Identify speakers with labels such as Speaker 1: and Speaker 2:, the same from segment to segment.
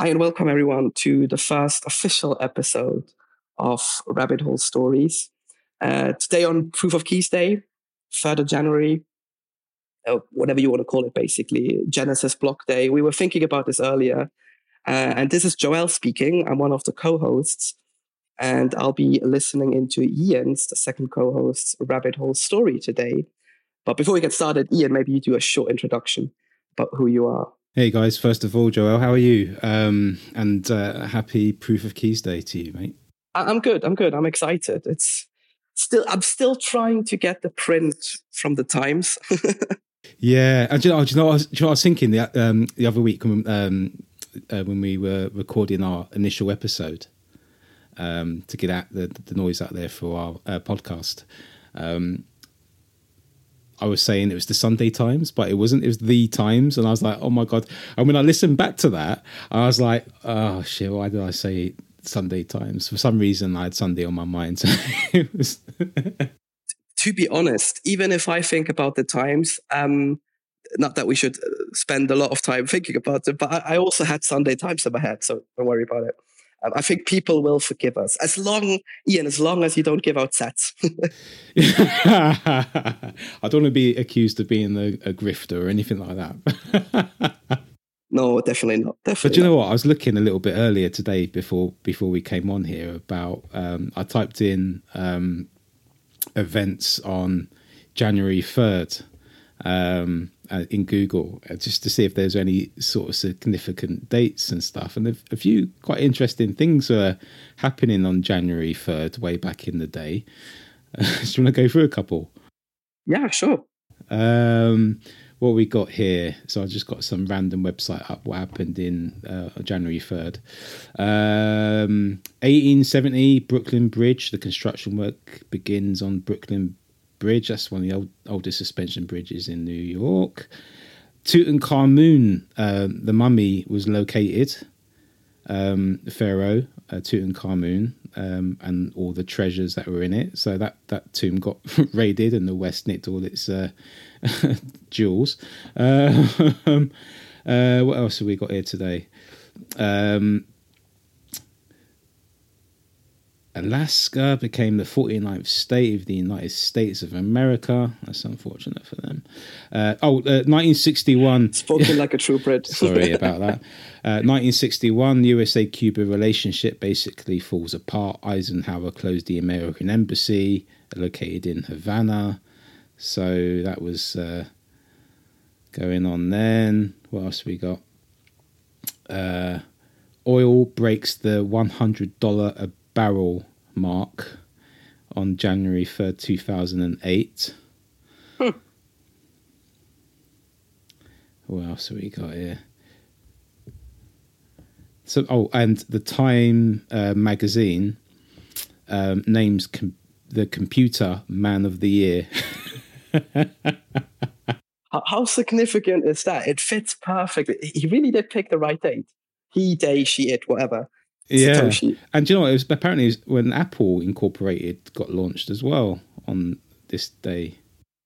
Speaker 1: Hi, and welcome everyone to the first official episode of Rabbit Hole Stories. Uh, today on Proof of Keys Day, 3rd of January, uh, whatever you want to call it, basically, Genesis Block Day. We were thinking about this earlier. Uh, and this is Joel speaking. I'm one of the co hosts. And I'll be listening into Ian's, the second co host's Rabbit Hole story today. But before we get started, Ian, maybe you do a short introduction about who you are.
Speaker 2: Hey guys, first of all, Joel, how are you? Um, and uh, happy Proof of Keys Day to you, mate.
Speaker 1: I'm good. I'm good. I'm excited. It's still, I'm still trying to get the print from the Times.
Speaker 2: yeah, and you know, you know, I was, you know, I was thinking the um, the other week when, um, uh, when we were recording our initial episode um, to get out the, the noise out there for our uh, podcast. Um, I was saying it was the Sunday Times, but it wasn't. It was the Times, and I was like, "Oh my god!" And when I listened back to that, I was like, "Oh shit! Why did I say Sunday Times?" For some reason, I had Sunday on my mind. was
Speaker 1: to be honest, even if I think about the Times, um, not that we should uh, spend a lot of time thinking about it, but I, I also had Sunday Times in my head, so don't worry about it. Um, I think people will forgive us as long, Ian, as long as you don't give out sets.
Speaker 2: I don't want to be accused of being a, a grifter or anything like that.
Speaker 1: no, definitely not. Definitely
Speaker 2: but you
Speaker 1: not.
Speaker 2: know what? I was looking a little bit earlier today before before we came on here about. Um, I typed in um, events on January third. Um, uh, in Google uh, just to see if there's any sort of significant dates and stuff. And a few quite interesting things were happening on January 3rd, way back in the day. Uh, do you want to go through a couple?
Speaker 1: Yeah, sure.
Speaker 2: Um, what we got here. So I just got some random website up. What happened in uh, January third? Um, 1870 Brooklyn Bridge. The construction work begins on Brooklyn Bridge. That's one of the old, oldest suspension bridges in New York. Tutankhamun, uh, the mummy, was located. Um, Pharaoh uh, Tutankhamun um, and all the treasures that were in it. So that that tomb got raided, and the West nicked all its uh, jewels. Uh, what else have we got here today? Um, Alaska became the 49th state of the United States of America. That's unfortunate for them. Uh, oh, uh, 1961.
Speaker 1: Spoken like a true Brit.
Speaker 2: Sorry about that. Uh, 1961, USA Cuba relationship basically falls apart. Eisenhower closed the American embassy located in Havana. So that was uh, going on then. What else we got? Uh, oil breaks the $100 a barrel mark on January 3rd, 2008. Hmm. What else have we got here? So, oh, and the Time uh, magazine um, names com- the computer man of the year.
Speaker 1: How significant is that? It fits perfectly. He really did pick the right date. He, they, she, it, whatever.
Speaker 2: Yeah, Satoshi. and you know what? It was apparently it was when Apple Incorporated got launched as well on this day.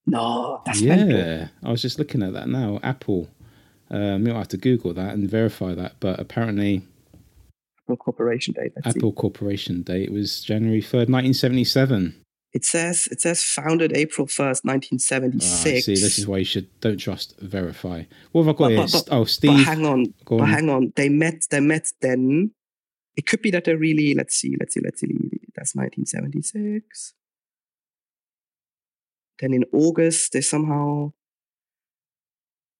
Speaker 1: No, that's
Speaker 2: yeah.
Speaker 1: Mental.
Speaker 2: I was just looking at that now. Apple. Um, you'll have to Google that and verify that, but apparently.
Speaker 1: Apple Corporation Day.
Speaker 2: Apple
Speaker 1: see.
Speaker 2: Corporation Day. It was January third, nineteen seventy-seven.
Speaker 1: It says it says founded April first, nineteen seventy six.
Speaker 2: Oh, see, this is why you should don't trust verify. What have I got
Speaker 1: but,
Speaker 2: here?
Speaker 1: But, but,
Speaker 2: oh, Steve.
Speaker 1: But hang on, but on. hang on. They met. They met then it could be that they're really let's see let's see let's see that's 1976 then in august they somehow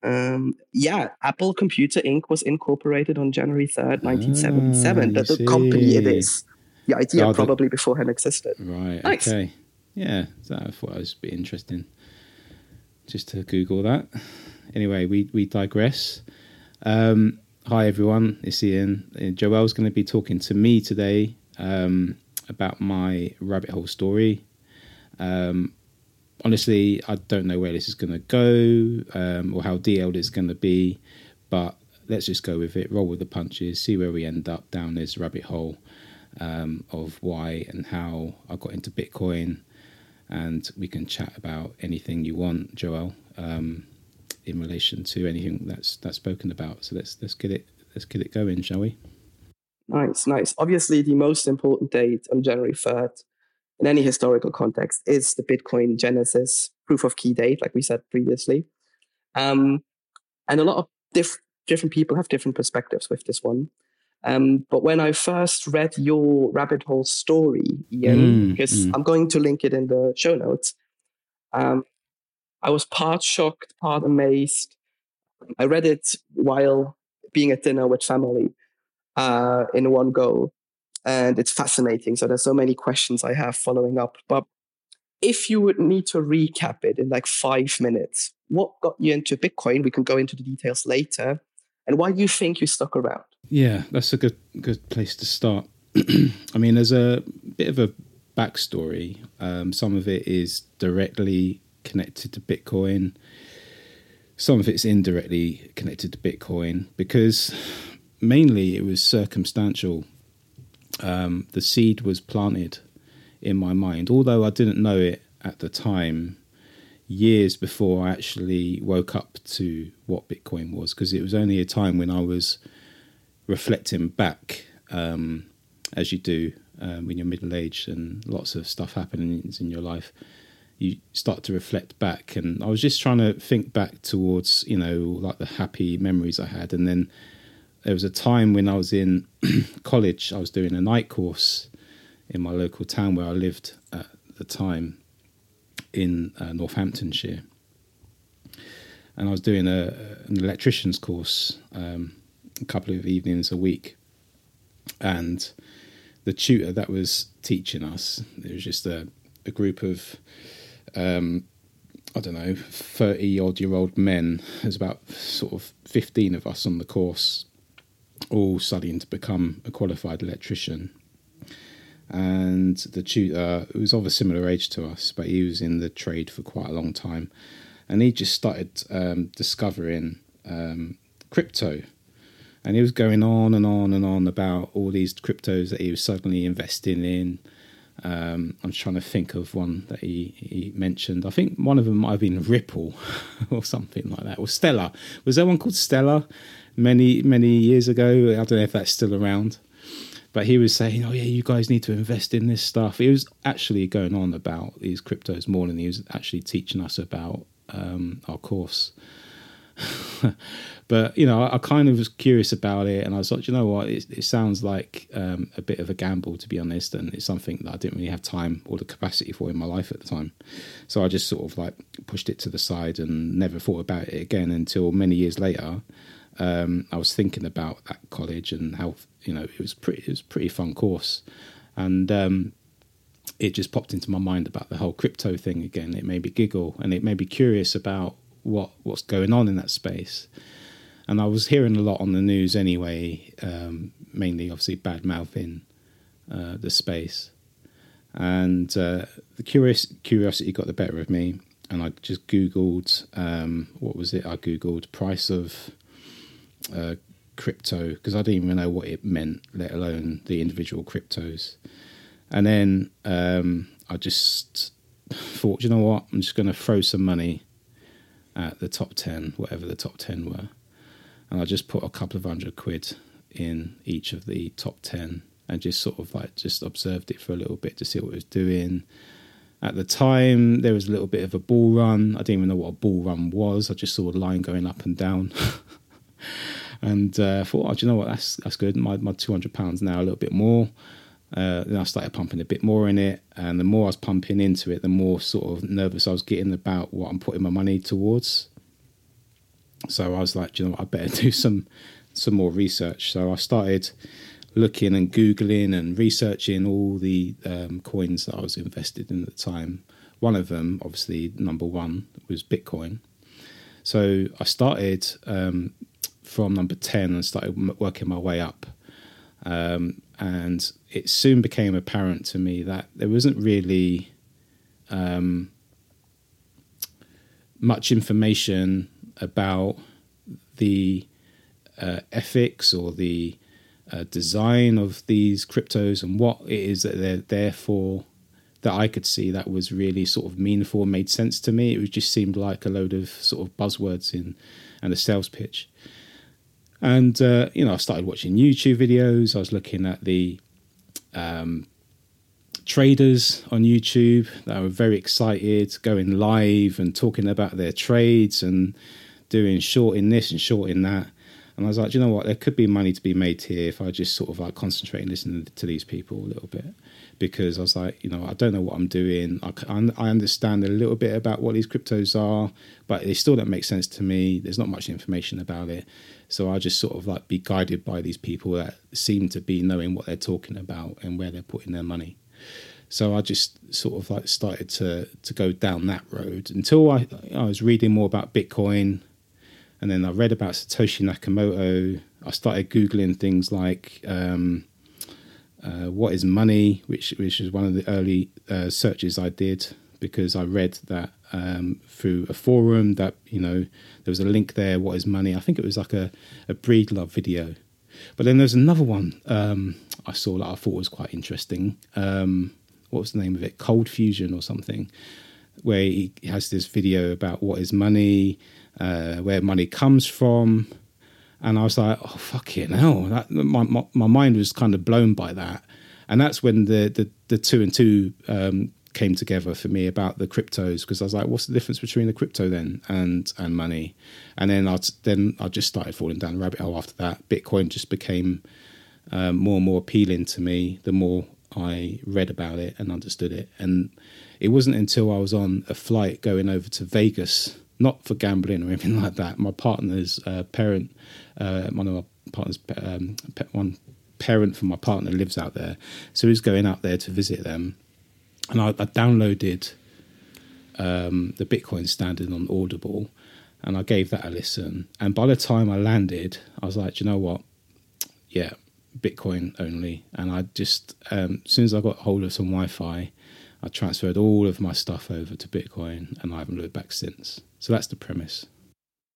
Speaker 1: um, yeah apple computer inc. was incorporated on january 3rd 1977 ah, that's the company it is. The idea oh, probably the... beforehand existed.
Speaker 2: Right nice. okay. Yeah so i thought it was a bit interesting just to google that. Anyway we we digress. Um, Hi everyone, it's Ian. Uh, Joel's going to be talking to me today um, about my rabbit hole story. Um, honestly, I don't know where this is going to go um, or how detailed it's going to be, but let's just go with it, roll with the punches, see where we end up down this rabbit hole um, of why and how I got into Bitcoin, and we can chat about anything you want, Joel. Um, in relation to anything that's that's spoken about. So let's let's get it let's get it going, shall we?
Speaker 1: Nice, nice. Obviously, the most important date on January 3rd in any historical context is the Bitcoin Genesis proof of key date, like we said previously. Um, and a lot of diff- different people have different perspectives with this one. Um, but when I first read your rabbit hole story, Ian, mm, because mm. I'm going to link it in the show notes, um, I was part shocked, part amazed. I read it while being at dinner with family uh, in one go, and it's fascinating. So there's so many questions I have following up. But if you would need to recap it in like five minutes, what got you into Bitcoin? We can go into the details later, and why do you think you stuck around.
Speaker 2: Yeah, that's a good good place to start. I mean, there's a bit of a backstory. Um, some of it is directly connected to Bitcoin. Some of it's indirectly connected to Bitcoin because mainly it was circumstantial. Um, the seed was planted in my mind, although I didn't know it at the time. Years before I actually woke up to what Bitcoin was, because it was only a time when I was reflecting back, um, as you do um, when you're middle aged and lots of stuff happens in your life you start to reflect back. And i was just trying to think back towards you know like the happy memories i had. And then there was a time when i was in college i was doing a night course in my local town where i lived at the time in uh, northamptonshire. And i was doing a, an electrician's course um, a couple of evenings a week. And the tutor that was teaching us it was just a, a group of um, I don't know, 30 odd year old men. There's about sort of 15 of us on the course, all studying to become a qualified electrician. And the tutor, was of a similar age to us, but he was in the trade for quite a long time. And he just started um, discovering um, crypto. And he was going on and on and on about all these cryptos that he was suddenly investing in um, I'm trying to think of one that he, he mentioned. I think one of them might have been Ripple or something like that, or Stellar. Was there one called Stellar many many years ago? I don't know if that's still around. But he was saying, "Oh yeah, you guys need to invest in this stuff." He was actually going on about these cryptos more than he was actually teaching us about um, our course. but you know, I, I, kind of was curious about it, and I was like, you know what, it, it sounds like um, a bit of a gamble to be honest, and it's something that I didn't really have time or the capacity for in my life at the time. So I just sort of like pushed it to the side and never thought about it again until many years later. Um, I was thinking about that college and how you know it was pretty it was pretty fun course, and um, it just popped into my mind about the whole crypto thing again. It made me giggle and it made me curious about what what's going on in that space. And I was hearing a lot on the news anyway, um, mainly obviously bad mouthing uh, the space, and uh, the curious curiosity got the better of me, and I just googled um, what was it? I googled price of uh, crypto because I didn't even know what it meant, let alone the individual cryptos. And then um, I just thought, you know what? I'm just going to throw some money at the top 10, whatever the top 10 were. And I just put a couple of hundred quid in each of the top 10 and just sort of like just observed it for a little bit to see what it was doing. At the time, there was a little bit of a bull run. I didn't even know what a bull run was. I just saw a line going up and down. and uh, thought, oh, do you know what? That's that's good. My my two hundred pounds now a little bit more. Uh, then I started pumping a bit more in it, and the more I was pumping into it, the more sort of nervous I was getting about what I'm putting my money towards. So I was like, you know, what, I better do some some more research. So I started looking and googling and researching all the um, coins that I was invested in at the time. One of them, obviously, number one was Bitcoin. So I started um, from number ten and started working my way up. Um, and it soon became apparent to me that there wasn't really um, much information about the uh, ethics or the uh, design of these cryptos and what it is that they're there for that I could see that was really sort of meaningful and made sense to me. It just seemed like a load of sort of buzzwords in and a sales pitch. And uh, you know, I started watching YouTube videos. I was looking at the um, traders on YouTube that were very excited, going live and talking about their trades and doing short in this and short in that. And I was like, you know what? There could be money to be made here if I just sort of like concentrate and listen to these people a little bit. Because I was like, you know, I don't know what I'm doing. I, I understand a little bit about what these cryptos are, but they still don't make sense to me. There's not much information about it. So I just sort of like be guided by these people that seem to be knowing what they're talking about and where they're putting their money. So I just sort of like started to to go down that road until I I was reading more about Bitcoin and then I read about Satoshi Nakamoto. I started googling things like um, uh, "what is money," which which was one of the early uh, searches I did because I read that um, through a forum that you know there was a link there. What is money? I think it was like a a Breedlove video. But then there's another one um, I saw that I thought was quite interesting. Um, what was the name of it? ColdFusion or something, where he has this video about what is money uh, where money comes from. And I was like, oh, fucking hell. That, my, my, my mind was kind of blown by that. And that's when the, the, the two and two um, came together for me about the cryptos because I was like, what's the difference between the crypto then and and money? And then I then I just started falling down the rabbit hole after that. Bitcoin just became um, more and more appealing to me the more I read about it and understood it. And it wasn't until I was on a flight going over to Vegas not for gambling or anything like that. My partner's uh, parent, uh, one of my partner's um, one parent for my partner lives out there, so he's going out there to visit them, and I, I downloaded um, the Bitcoin Standard on Audible, and I gave that a listen. And by the time I landed, I was like, you know what? Yeah, Bitcoin only. And I just, um, as soon as I got hold of some Wi-Fi, I transferred all of my stuff over to Bitcoin, and I haven't looked back since. So that's the premise.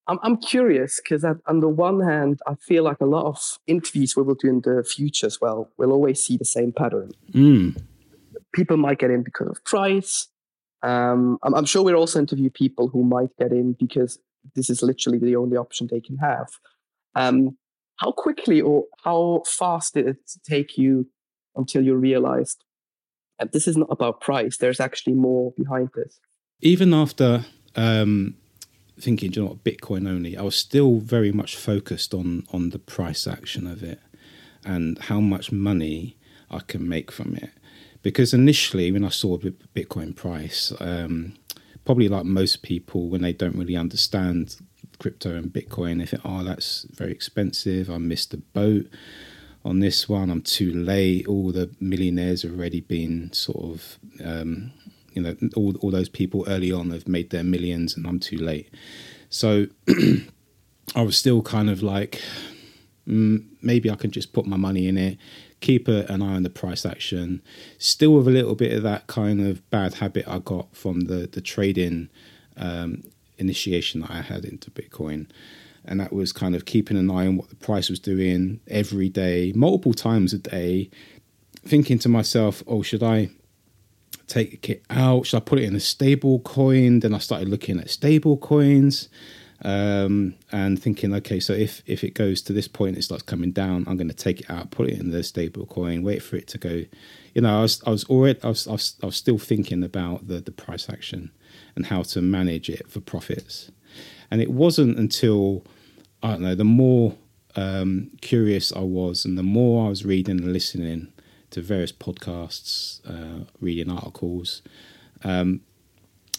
Speaker 1: I'm, I'm curious because on the one hand, I feel like a lot of interviews we will do in the future as well will always see the same pattern.
Speaker 2: Mm.
Speaker 1: People might get in because of price. Um, I'm, I'm sure we'll also interview people who might get in because this is literally the only option they can have. Um, how quickly or how fast did it take you until you realized that this is not about price? There's actually more behind this.
Speaker 2: Even after um, thinking, you know what, Bitcoin only, I was still very much focused on on the price action of it and how much money I can make from it. Because initially, when I saw Bitcoin price, um, probably like most people, when they don't really understand crypto and Bitcoin, they think, oh, that's very expensive. I missed the boat on this one. I'm too late. All the millionaires have already been sort of um, you know all all those people early on have made their millions, and I'm too late. So I was still kind of like, mm, maybe I can just put my money in it, keep an eye on the price action. Still with a little bit of that kind of bad habit I got from the the trading um, initiation that I had into Bitcoin. And that was kind of keeping an eye on what the price was doing every day, multiple times a day, thinking to myself, oh, should I take it out? Should I put it in a stable coin? Then I started looking at stable coins um, and thinking, okay, so if if it goes to this point, it starts coming down, I'm going to take it out, put it in the stable coin, wait for it to go. You know, I was I was already I was I was, I was still thinking about the the price action and how to manage it for profits, and it wasn't until I don't know the more um, curious I was and the more I was reading and listening to various podcasts, uh, reading articles um,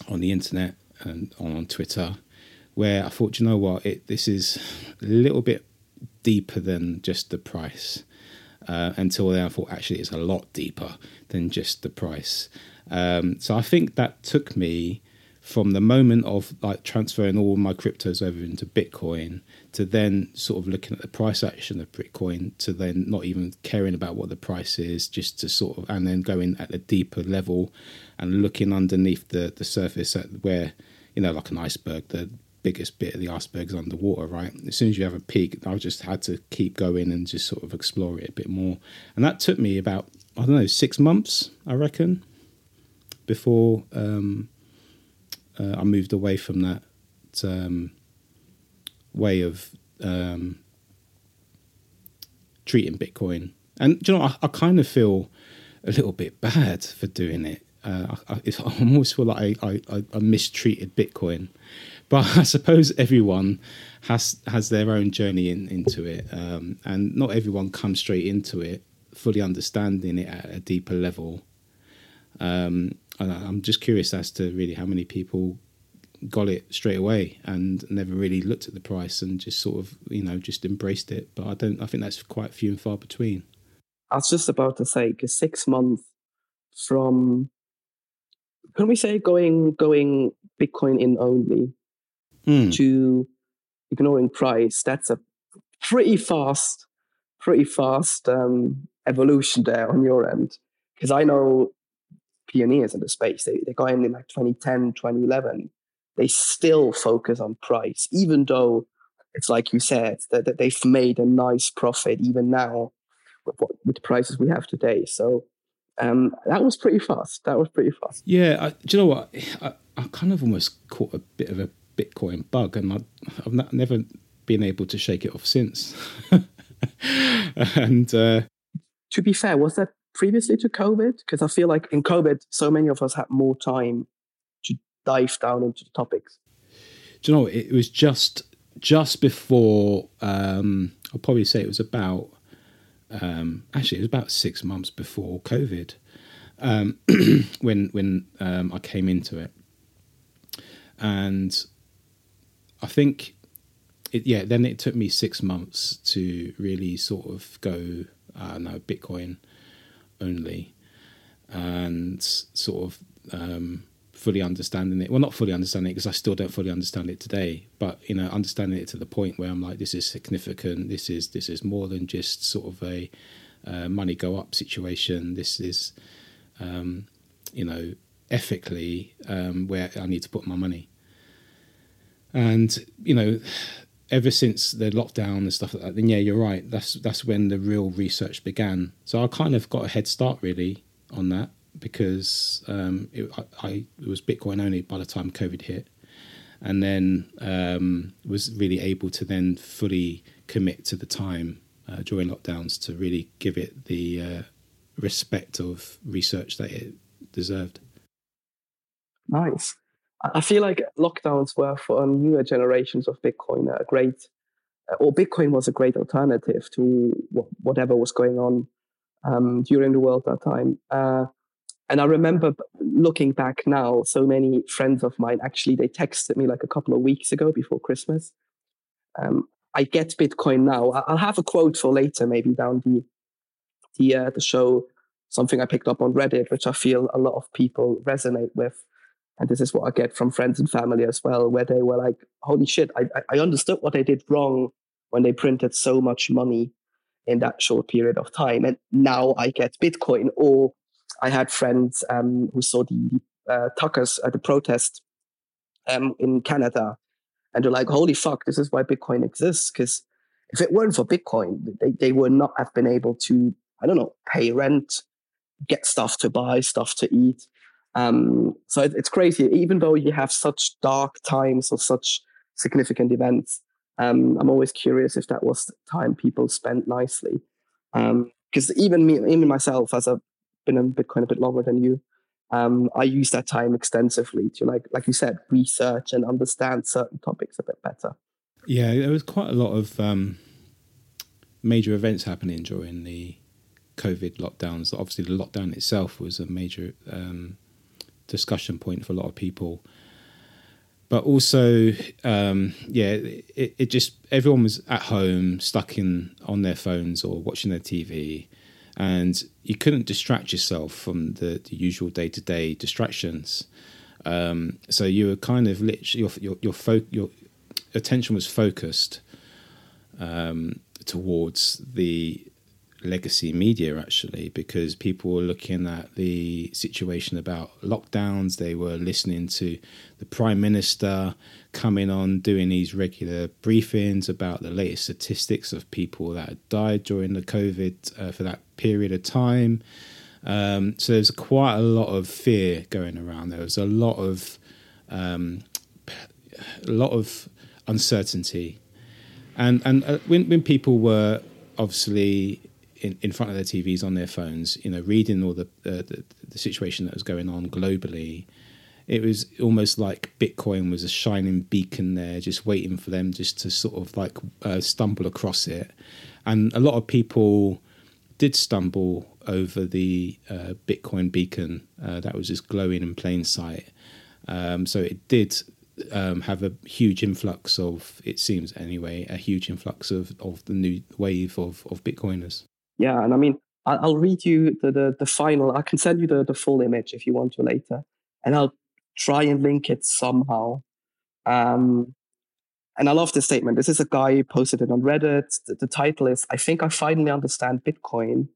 Speaker 2: on the internet and on, Twitter, where I thought, you know what, it, this is a little bit deeper than just the price. Uh, until then, I thought actually it's a lot deeper than just the price. Um, so I think that took me from the moment of like transferring all my cryptos over into Bitcoin to then sort of looking at the price action of Bitcoin to then not even caring about what the price is, just to sort of and then going at a deeper level and looking underneath the the surface at where you know like an iceberg the biggest bit of the iceberg is underwater right? As soon as you have a peak i just had to keep going and just sort of explore it a bit more. And that took me about i don't know six months i reckon before um, uh, I moved away from that um, way of um, treating Bitcoin. And you know, I, I kind of feel a little bit bad for doing it. Uh, I, I, I, almost feel like I, I, mistreated Bitcoin, but I suppose everyone has has their own journey in, into it, um, and not everyone comes straight into it fully understanding it at a deeper level. Um, I'm just curious as to really how many people got it straight away and never really looked at the price and just sort of you know just embraced it. But I don't. I think that's quite few and far between.
Speaker 1: I was just about to say, because six months from, can we say going going Bitcoin in only mm. to ignoring price? That's a pretty fast, pretty fast um, evolution there on your end. Because I know pioneers in the space, they, they got in in like 2010, 2011. They still focus on price, even though it's like you said, that, that they've made a nice profit even now with, what, with the prices we have today. So um, that was pretty fast. That was pretty fast.
Speaker 2: Yeah, I, do you know what? I, I kind of almost caught a bit of a Bitcoin bug, and I, have not, never been able to shake it off since. and uh,
Speaker 1: to be fair, was that previously to COVID? Because I feel like in COVID, so many of us had more time to dive down into the topics.
Speaker 2: Do you know it was just just before? Um, I'll probably say it was about um, actually, it was about six months before COVID um, when when um, I came into it, and I think, it, yeah, then it took me six months to really sort of go, uh, no, Bitcoin only, and sort of um, fully understanding it. Well, not fully understanding it because I still don't fully understand it today. But you know, understanding it to the point where I'm like, this is significant. This is this is more than just sort of a uh, money go up situation. This is, um, you know, ethically um, where I need to put my money. And you know, ever since the lockdown and stuff like that, then yeah, you're right. That's that's when the real research began. So I kind of got a head start really on that because um, it, I, I, it was Bitcoin only by the time COVID hit, and then um, was really able to then fully commit to the time uh, during lockdowns to really give it the uh, respect of research that it deserved.
Speaker 1: Nice. I feel like lockdowns were for newer generations of Bitcoin a great, or Bitcoin was a great alternative to whatever was going on um, during the world at that time. Uh, and I remember looking back now, so many friends of mine actually they texted me like a couple of weeks ago before Christmas. Um, I get Bitcoin now. I'll have a quote for later, maybe down the the uh, the show. Something I picked up on Reddit, which I feel a lot of people resonate with, and this is what I get from friends and family as well, where they were like, "Holy shit! I I understood what they did wrong when they printed so much money in that short period of time, and now I get Bitcoin." Or I had friends um, who saw the uh, Tuckers at the protest um, in Canada, and they're like, "Holy fuck! This is why Bitcoin exists." Because if it weren't for Bitcoin, they they would not have been able to, I don't know, pay rent, get stuff to buy, stuff to eat. Um, so it, it's crazy. Even though you have such dark times or such significant events, um, I'm always curious if that was time people spent nicely. Because um, even me, even myself, as I've been in Bitcoin a bit longer than you. Um, I use that time extensively to like, like you said, research and understand certain topics a bit better.
Speaker 2: Yeah, there was quite a lot of um, major events happening during the COVID lockdowns. Obviously, the lockdown itself was a major um, discussion point for a lot of people. But also, um, yeah, it, it just everyone was at home, stuck in on their phones or watching their TV, and you couldn't distract yourself from the, the usual day to day distractions. Um, so you were kind of literally your your your, fo- your attention was focused um, towards the legacy media actually because people were looking at the situation about lockdowns. They were listening to the prime minister coming on doing these regular briefings about the latest statistics of people that had died during the covid uh, for that period of time. Um, so there's quite a lot of fear going around. There was a lot of um, a lot of uncertainty. And and uh, when when people were obviously in, in front of their TVs on their phones, you know, reading all the, uh, the the situation that was going on globally. It was almost like Bitcoin was a shining beacon there, just waiting for them just to sort of like uh, stumble across it. And a lot of people did stumble over the uh, Bitcoin beacon uh, that was just glowing in plain sight. Um, so it did um, have a huge influx of, it seems anyway, a huge influx of, of the new wave of, of Bitcoiners.
Speaker 1: Yeah, and I mean, I'll read you the, the, the final. I can send you the, the full image if you want to later, and I'll try and link it somehow. Um, and I love this statement. This is a guy who posted it on Reddit. The, the title is "I think I finally understand Bitcoin,"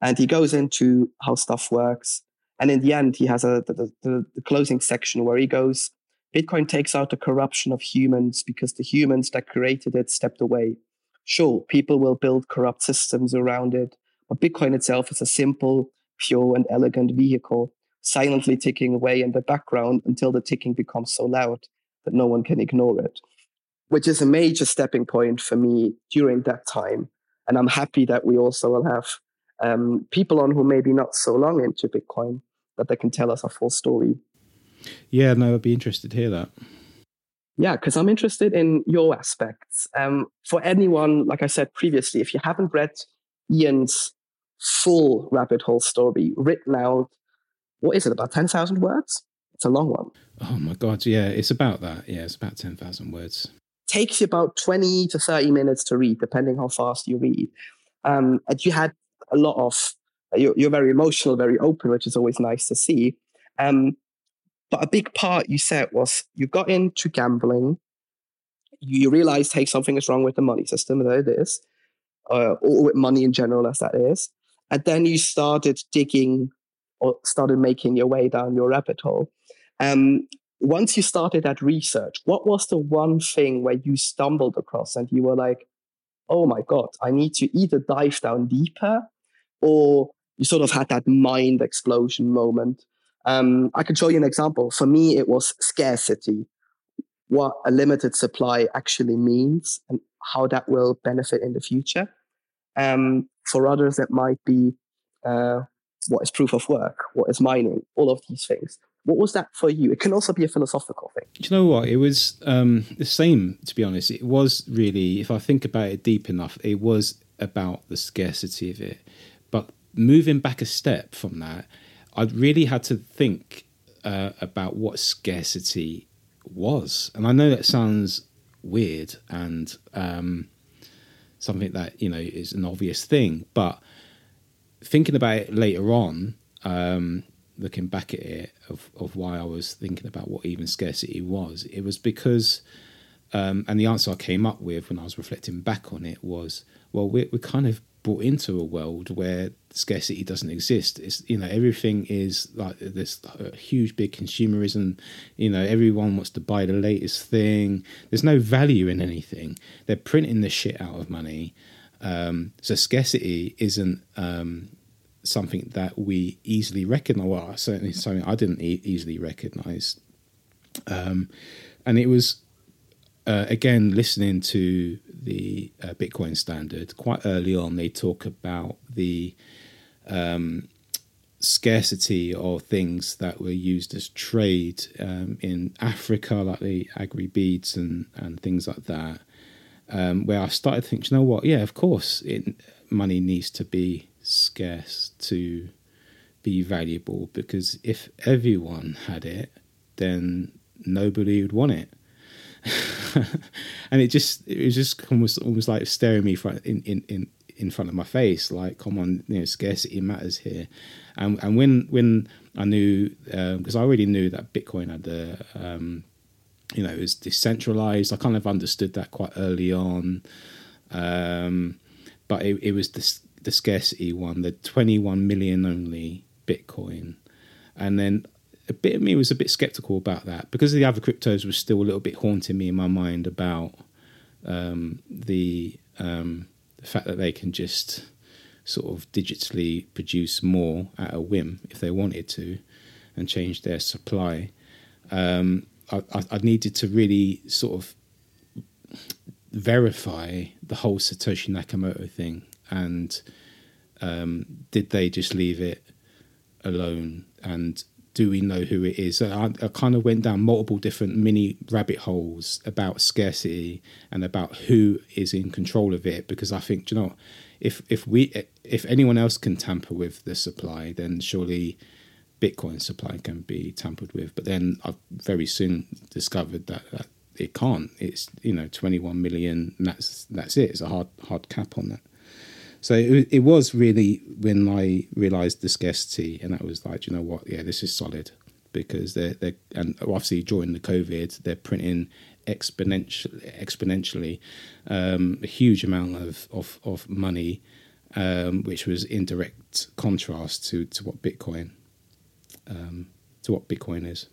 Speaker 1: and he goes into how stuff works. And in the end, he has a the, the, the closing section where he goes, "Bitcoin takes out the corruption of humans because the humans that created it stepped away." Sure, people will build corrupt systems around it, but Bitcoin itself is a simple, pure, and elegant vehicle, silently ticking away in the background until the ticking becomes so loud that no one can ignore it, which is a major stepping point for me during that time. And I'm happy that we also will have um, people on who maybe not so long into Bitcoin, that they can tell us a full story.
Speaker 2: Yeah, no, I'd be interested to hear that.
Speaker 1: Yeah, because I'm interested in your aspects. Um, for anyone, like I said previously, if you haven't read Ian's full rabbit hole story written out, what is it, about 10,000 words? It's a long one.
Speaker 2: Oh my God, yeah, it's about that. Yeah, it's about 10,000 words.
Speaker 1: Takes you about 20 to 30 minutes to read, depending how fast you read. Um, and you had a lot of, you're, you're, very emotional, very open, which is always nice to see. Um, but a big part you said was you got into gambling, you realized, hey, something is wrong with the money system, there it is, uh, or with money in general, as that is. And then you started digging or started making your way down your rabbit hole. Um, once you started that research, what was the one thing where you stumbled across and you were like, oh my God, I need to either dive down deeper or you sort of had that mind explosion moment um, I can show you an example. For me, it was scarcity, what a limited supply actually means and how that will benefit in the future. Um, for others, it might be uh, what is proof of work, what is mining, all of these things. What was that for you? It can also be a philosophical thing.
Speaker 2: Do you know what? It was um, the same, to be honest. It was really, if I think about it deep enough, it was about the scarcity of it. But moving back a step from that, I really had to think uh, about what scarcity was, and I know that sounds weird and um, something that you know is an obvious thing, but thinking about it later on, um, looking back at it, of of why I was thinking about what even scarcity was, it was because, um, and the answer I came up with when I was reflecting back on it was, well, we're, we're kind of brought into a world where scarcity doesn't exist. It's you know everything is like this huge big consumerism. You know everyone wants to buy the latest thing. There's no value in anything. They're printing the shit out of money. Um, so scarcity isn't um, something that we easily recognize. Well, certainly something I didn't e- easily recognize. Um, and it was uh, again listening to the uh, Bitcoin standard, quite early on, they talk about the um, scarcity of things that were used as trade um, in Africa, like the aggry beads and, and things like that. Um, where I started to think, you know what? Yeah, of course, it, money needs to be scarce to be valuable because if everyone had it, then nobody would want it. and it just it was just almost almost like staring me in in in in front of my face like come on you know scarcity matters here. And and when when i knew because um, i already knew that bitcoin had the um, you know it was decentralized i kind of understood that quite early on. Um, but it, it was the, the scarcity one the 21 million only bitcoin. And then a bit of me was a bit skeptical about that because the other cryptos was still a little bit haunting me in my mind about um, the, um, the fact that they can just sort of digitally produce more at a whim if they wanted to and change their supply. Um, I, I, needed to really sort of verify the whole Satoshi Nakamoto thing and um, did they just leave it alone? And do we know who it is? I, I, kind of went down multiple different mini rabbit holes about scarcity and about who is in control of it because I think you know if if we if anyone else can tamper with the supply, then surely Bitcoin supply can be tampered with. But then I very soon discovered that, that it can't. It's you know 21 million. that's that's it. It's a hard hard cap on that. So it, it was really when I realised the scarcity, and that was like, you know what? Yeah, this is solid because they're they and obviously during the COVID, they're printing exponentially exponentially um, a huge amount of of, of money, um, which was in direct contrast to to what Bitcoin um, to what Bitcoin is.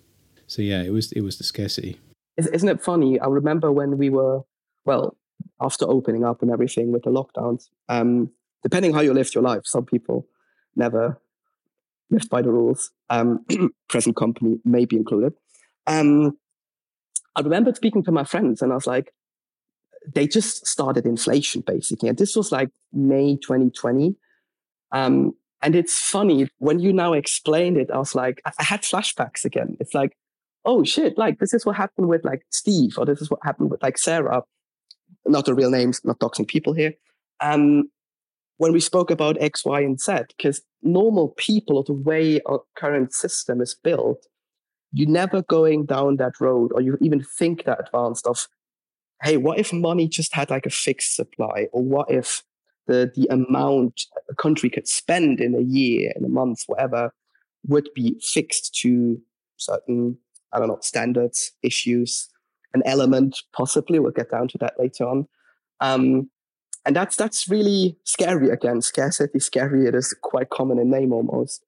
Speaker 2: So yeah, it was it was the scarcity.
Speaker 1: Isn't it funny? I remember when we were well after opening up and everything with the lockdowns. Um, depending how you lived your life, some people never lived by the rules. Um, present company may be included. Um, I remember speaking to my friends, and I was like, they just started inflation basically, and this was like May 2020. Um, and it's funny when you now explained it, I was like, I had flashbacks again. It's like, oh shit, like this is what happened with like Steve, or this is what happened with like Sarah. Not the real names, not doxing people here. Um, when we spoke about X, Y, and Z, because normal people the way our current system is built, you're never going down that road or you even think that advanced of, hey, what if money just had like a fixed supply? Or what if the the amount a country could spend in a year, in a month, whatever, would be fixed to certain, I don't know, standards, issues, an element, possibly. We'll get down to that later on. Um, and that's that's really scary again. Scarcity, scary. It is quite common in name almost.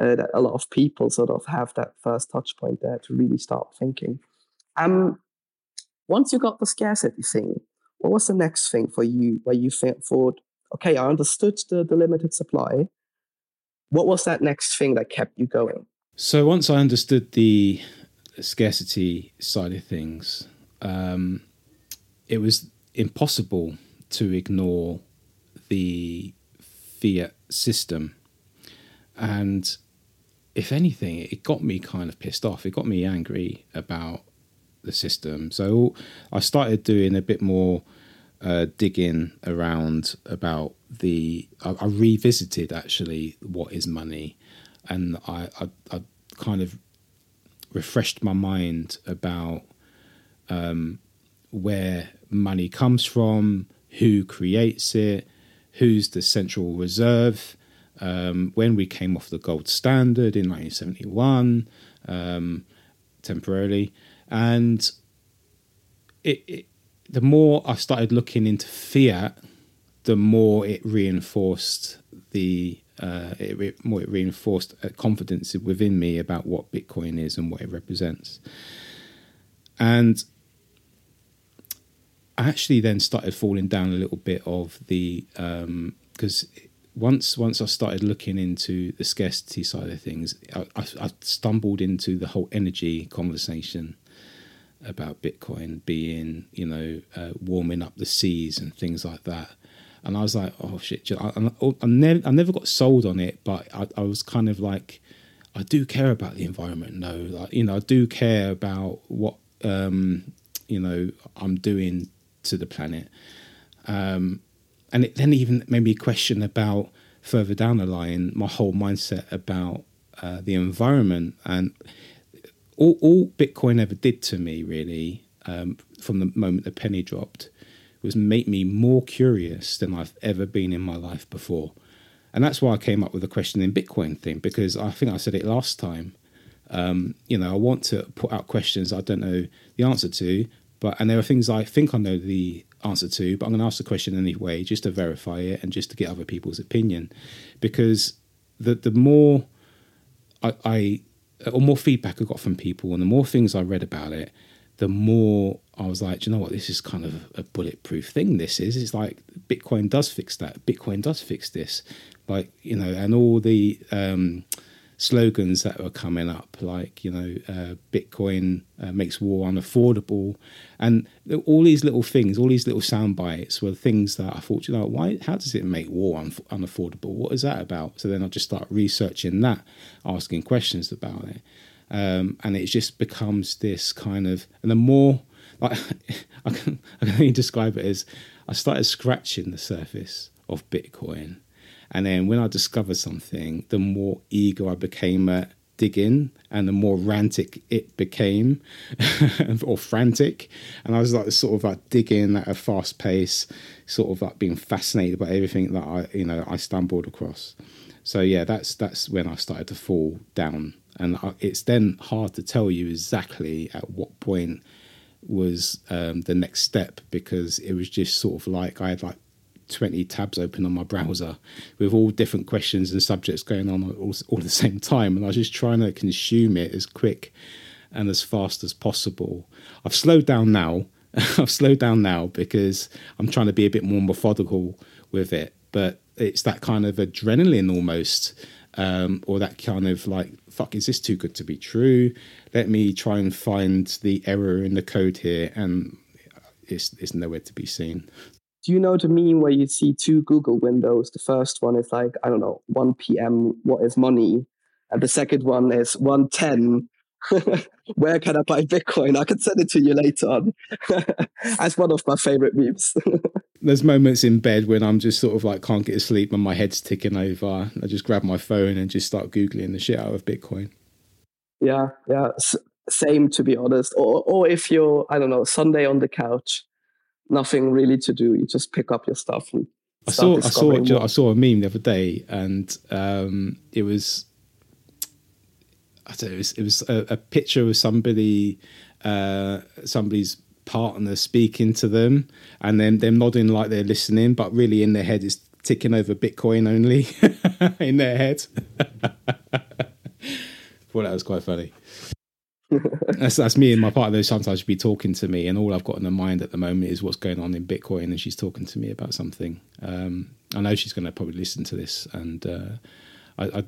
Speaker 1: Uh, that a lot of people sort of have that first touch point there to really start thinking. Um, once you got the scarcity thing, what was the next thing for you where you thought, okay, I understood the, the limited supply. What was that next thing that kept you going?
Speaker 2: So once I understood the scarcity side of things, um, it was impossible to ignore the fiat system. And if anything, it got me kind of pissed off. It got me angry about the system. So I started doing a bit more uh, digging around about the. I, I, revisited actually what is money, and I, I, I kind of refreshed my mind about um, where money comes from, who creates it, who's the central reserve. Um, when we came off the gold standard in 1971, um, temporarily, and it, it, the more I started looking into fiat, the more it reinforced the uh, it, more it reinforced confidence within me about what Bitcoin is and what it represents. And I actually then started falling down a little bit of the because um, once once I started looking into the scarcity side of things, I, I, I stumbled into the whole energy conversation about Bitcoin being, you know, uh, warming up the seas and things like that. And I was like, oh shit! I, I, never, I never got sold on it, but I, I was kind of like, I do care about the environment. No, like you know, I do care about what um, you know I'm doing to the planet. Um, and it then even made me question about further down the line my whole mindset about uh, the environment and all, all Bitcoin ever did to me, really, um, from the moment the penny dropped, was make me more curious than I've ever been in my life before. And that's why I came up with the Questioning Bitcoin thing, because I think I said it last time. Um, you know, I want to put out questions I don't know the answer to, but and there are things I think I know the answer to, but I'm going to ask the question anyway, just to verify it and just to get other people's opinion, because the the more I, I or more feedback I got from people, and the more things I read about it, the more I was like, you know what, this is kind of a bulletproof thing. This is. It's like Bitcoin does fix that. Bitcoin does fix this. Like you know, and all the um, slogans that were coming up, like you know, uh, Bitcoin uh, makes war unaffordable, and all these little things, all these little sound bites were things that I thought, you know, why? How does it make war un- unaffordable? What is that about? So then I just start researching that, asking questions about it, um, and it just becomes this kind of, and the more like I can, I can only describe it as I started scratching the surface of Bitcoin and then when I discovered something, the more eager I became at digging and the more rantic it became or frantic. And I was like sort of like digging at a fast pace, sort of like being fascinated by everything that I, you know, I stumbled across. So yeah, that's that's when I started to fall down. And I, it's then hard to tell you exactly at what point was um, the next step because it was just sort of like I had like 20 tabs open on my browser with all different questions and subjects going on all, all at the same time. And I was just trying to consume it as quick and as fast as possible. I've slowed down now. I've slowed down now because I'm trying to be a bit more methodical with it. But it's that kind of adrenaline almost, um, or that kind of like, fuck, is this too good to be true? Let me try and find the error in the code here. And it's, it's nowhere to be seen
Speaker 1: do you know the meme where you see two Google windows? The first one is like, I don't know, 1 p.m., what is money? And the second one is 110, where can I buy Bitcoin? I can send it to you later on. That's one of my favorite memes.
Speaker 2: There's moments in bed when I'm just sort of like can't get to sleep and my head's ticking over. I just grab my phone and just start Googling the shit out of Bitcoin.
Speaker 1: Yeah, yeah. S- same to be honest. Or, or if you're, I don't know, Sunday on the couch nothing really to do. You just pick up your stuff and I saw I
Speaker 2: saw I saw a meme the other day, and um, it was I don't know, it was, it was a, a, picture of somebody uh, somebody's partner speaking to them, and then them nodding like they're listening, but really in their head is ticking over Bitcoin only in their head. Thought that was quite funny that's that's me and my partner. Sometimes she'll be talking to me, and all I've got in the mind at the moment is what's going on in Bitcoin, and she's talking to me about something. Um, I know she's going to probably listen to this, and uh, I, I,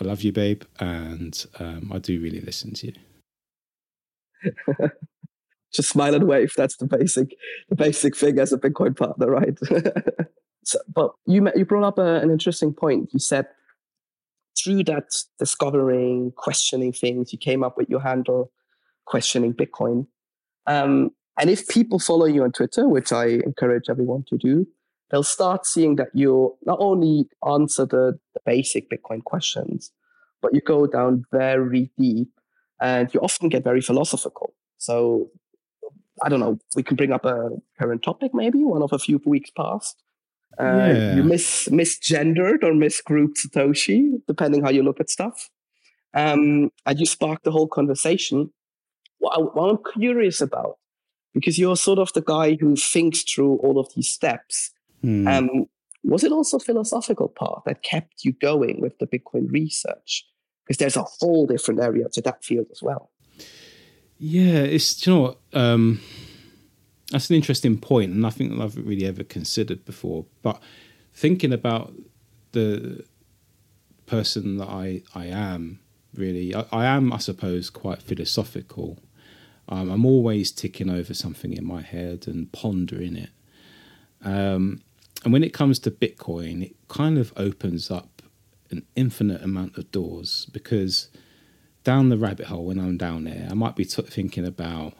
Speaker 2: I love you, babe, and um, I do really listen to you.
Speaker 1: Just smile and wave. That's the basic, the basic thing as a Bitcoin partner, right? so, but you you brought up a, an interesting point. You said through that discovering, questioning things, you came up with your handle, questioning Bitcoin. Um, and if people follow you on Twitter, which I encourage everyone to do, they'll start seeing that you not only answer the, the basic Bitcoin questions, but you go down very deep and you often get very philosophical. So I don't know, we can bring up a current topic, maybe one of a few weeks past. Uh, yeah. You mis misgendered or misgrouped Satoshi, depending how you look at stuff. Um, and you sparked the whole conversation. What, I, what I'm curious about, because you're sort of the guy who thinks through all of these steps. Hmm. Um, was it also philosophical part that kept you going with the Bitcoin research? Because there's a whole different area to that field as well.
Speaker 2: Yeah, it's you know. Um that's an interesting point, and nothing that I've really ever considered before. But thinking about the person that I, I am, really, I, I am, I suppose, quite philosophical. Um, I'm always ticking over something in my head and pondering it. Um, and when it comes to Bitcoin, it kind of opens up an infinite amount of doors because down the rabbit hole, when I'm down there, I might be t- thinking about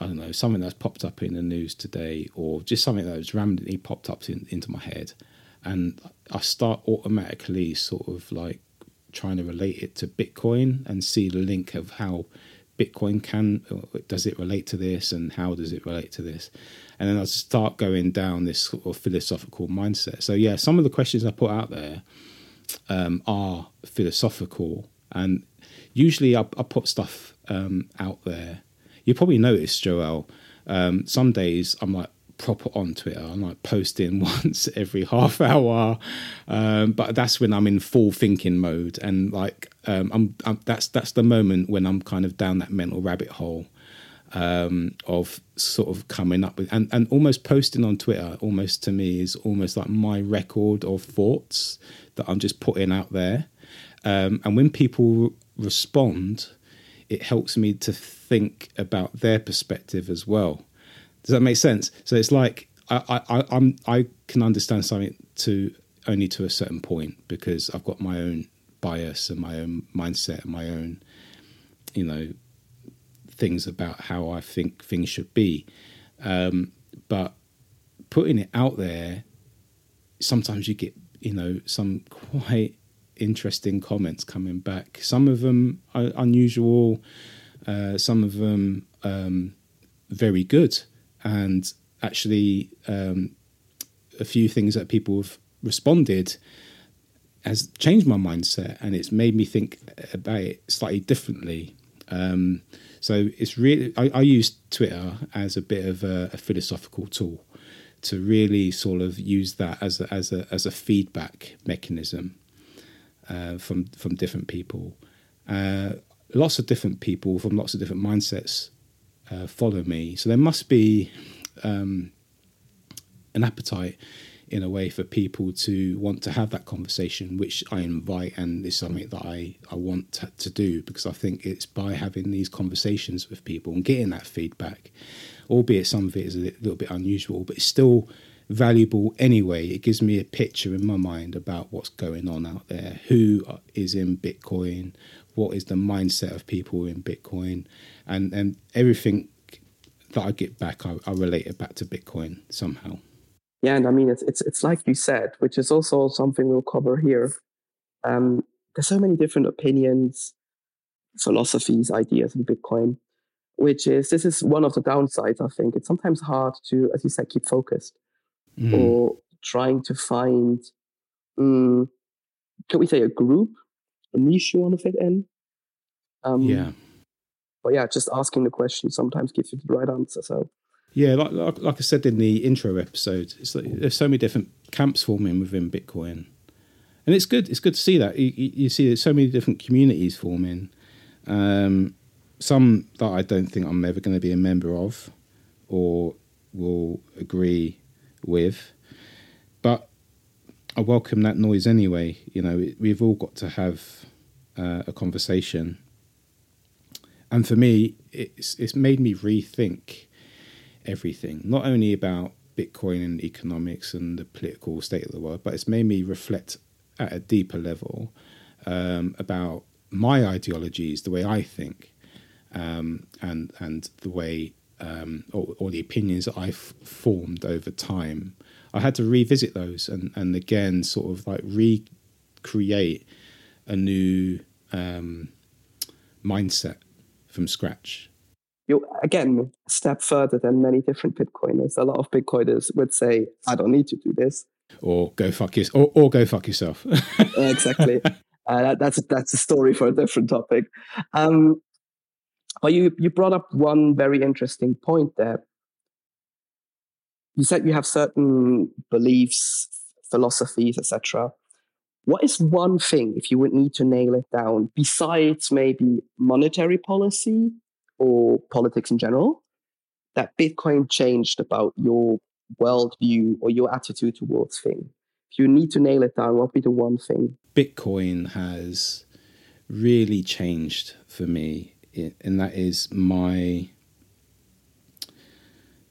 Speaker 2: I don't know, something that's popped up in the news today, or just something that's randomly popped up in, into my head, and I start automatically sort of like trying to relate it to Bitcoin and see the link of how Bitcoin can does it relate to this and how does it relate to this, and then I start going down this sort of philosophical mindset. So yeah, some of the questions I put out there um, are philosophical, and usually I, I put stuff um, out there you probably noticed, Joel. Um, some days I'm like proper on Twitter. I'm like posting once every half hour, um, but that's when I'm in full thinking mode, and like um, I'm, I'm, that's that's the moment when I'm kind of down that mental rabbit hole um, of sort of coming up with and and almost posting on Twitter. Almost to me is almost like my record of thoughts that I'm just putting out there. Um, and when people respond, it helps me to think about their perspective as well. Does that make sense? So it's like I, I, I'm I can understand something to only to a certain point because I've got my own bias and my own mindset and my own, you know, things about how I think things should be. Um, but putting it out there, sometimes you get, you know, some quite interesting comments coming back. Some of them are unusual, uh, some of them um, very good, and actually um, a few things that people have responded has changed my mindset and it's made me think about it slightly differently. Um, so it's really I, I, use Twitter as a bit of a, a, philosophical tool to really sort of use that as a, as a as a feedback mechanism uh, from from different people. Uh, lots of different people from lots of different mindsets uh, follow me, so there must be um, an appetite in a way for people to want to have that conversation, which I invite and is something that I, I want to, to, do because I think it's by having these conversations with people and getting that feedback, albeit some of it is a little bit unusual, but it's still valuable anyway. It gives me a picture in my mind about what's going on out there, who is in Bitcoin, what is the mindset of people in Bitcoin, and, and everything that I get back, I, I relate it back to Bitcoin somehow.
Speaker 1: Yeah, and I mean it's it's it's like you said, which is also something we'll cover here. Um, there's so many different opinions, philosophies, ideas in Bitcoin, which is this is one of the downsides. I think it's sometimes hard to, as you said, keep focused mm. or trying to find, um, can we say, a group, a niche you want to fit in.
Speaker 2: Um, yeah.
Speaker 1: But yeah, just asking the question sometimes gives you the right answer. So
Speaker 2: yeah, like, like, like I said in the intro episode, it's like there's so many different camps forming within Bitcoin, and it's good. It's good to see that you, you see there's so many different communities forming. Um, some that I don't think I'm ever going to be a member of, or will agree with, but I welcome that noise anyway. You know, we've all got to have uh, a conversation, and for me, it's it's made me rethink everything, not only about Bitcoin and economics and the political state of the world, but it's made me reflect at a deeper level um, about my ideologies, the way I think, um, and and the way um, or, or, the opinions that I've formed over time. I had to revisit those and and again sort of like recreate a new um, mindset from scratch
Speaker 1: You're again a step further than many different Bitcoiners. A lot of Bitcoiners would say, "I don't need to do this,"
Speaker 2: or "Go fuck yourself," or, or "Go fuck yourself."
Speaker 1: exactly. Uh, that, that's that's a story for a different topic. Um, but you you brought up one very interesting point there. You said you have certain beliefs, philosophies, etc. What is one thing, if you would need to nail it down, besides maybe monetary policy or politics in general that Bitcoin changed about your worldview or your attitude towards things? If you need to nail it down, what would be the one thing?
Speaker 2: Bitcoin has really changed for me, and that is my.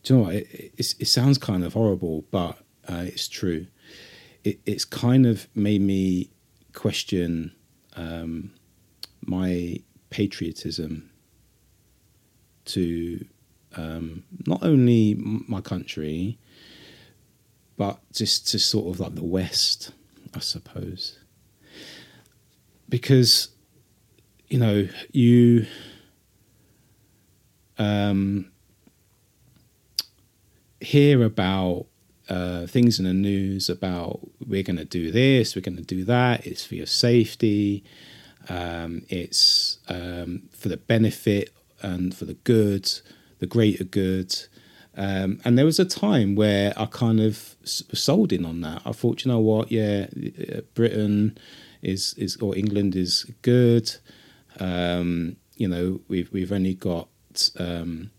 Speaker 2: Do you know what? It, it, it sounds kind of horrible, but uh, it's true. It, it's kind of made me question um, my patriotism to um, not only my country, but just to sort of like the West, I suppose. Because, you know, you um, hear about uh, things in the news about we're going to do this, we're going to do that, it's for your safety, um, it's um, for the benefit and for the good, the greater good. Um, and there was a time where I kind of sold in on that. I thought, you know what, yeah, uh, Britain is is or England is good. Um, you know, we've we've only got um,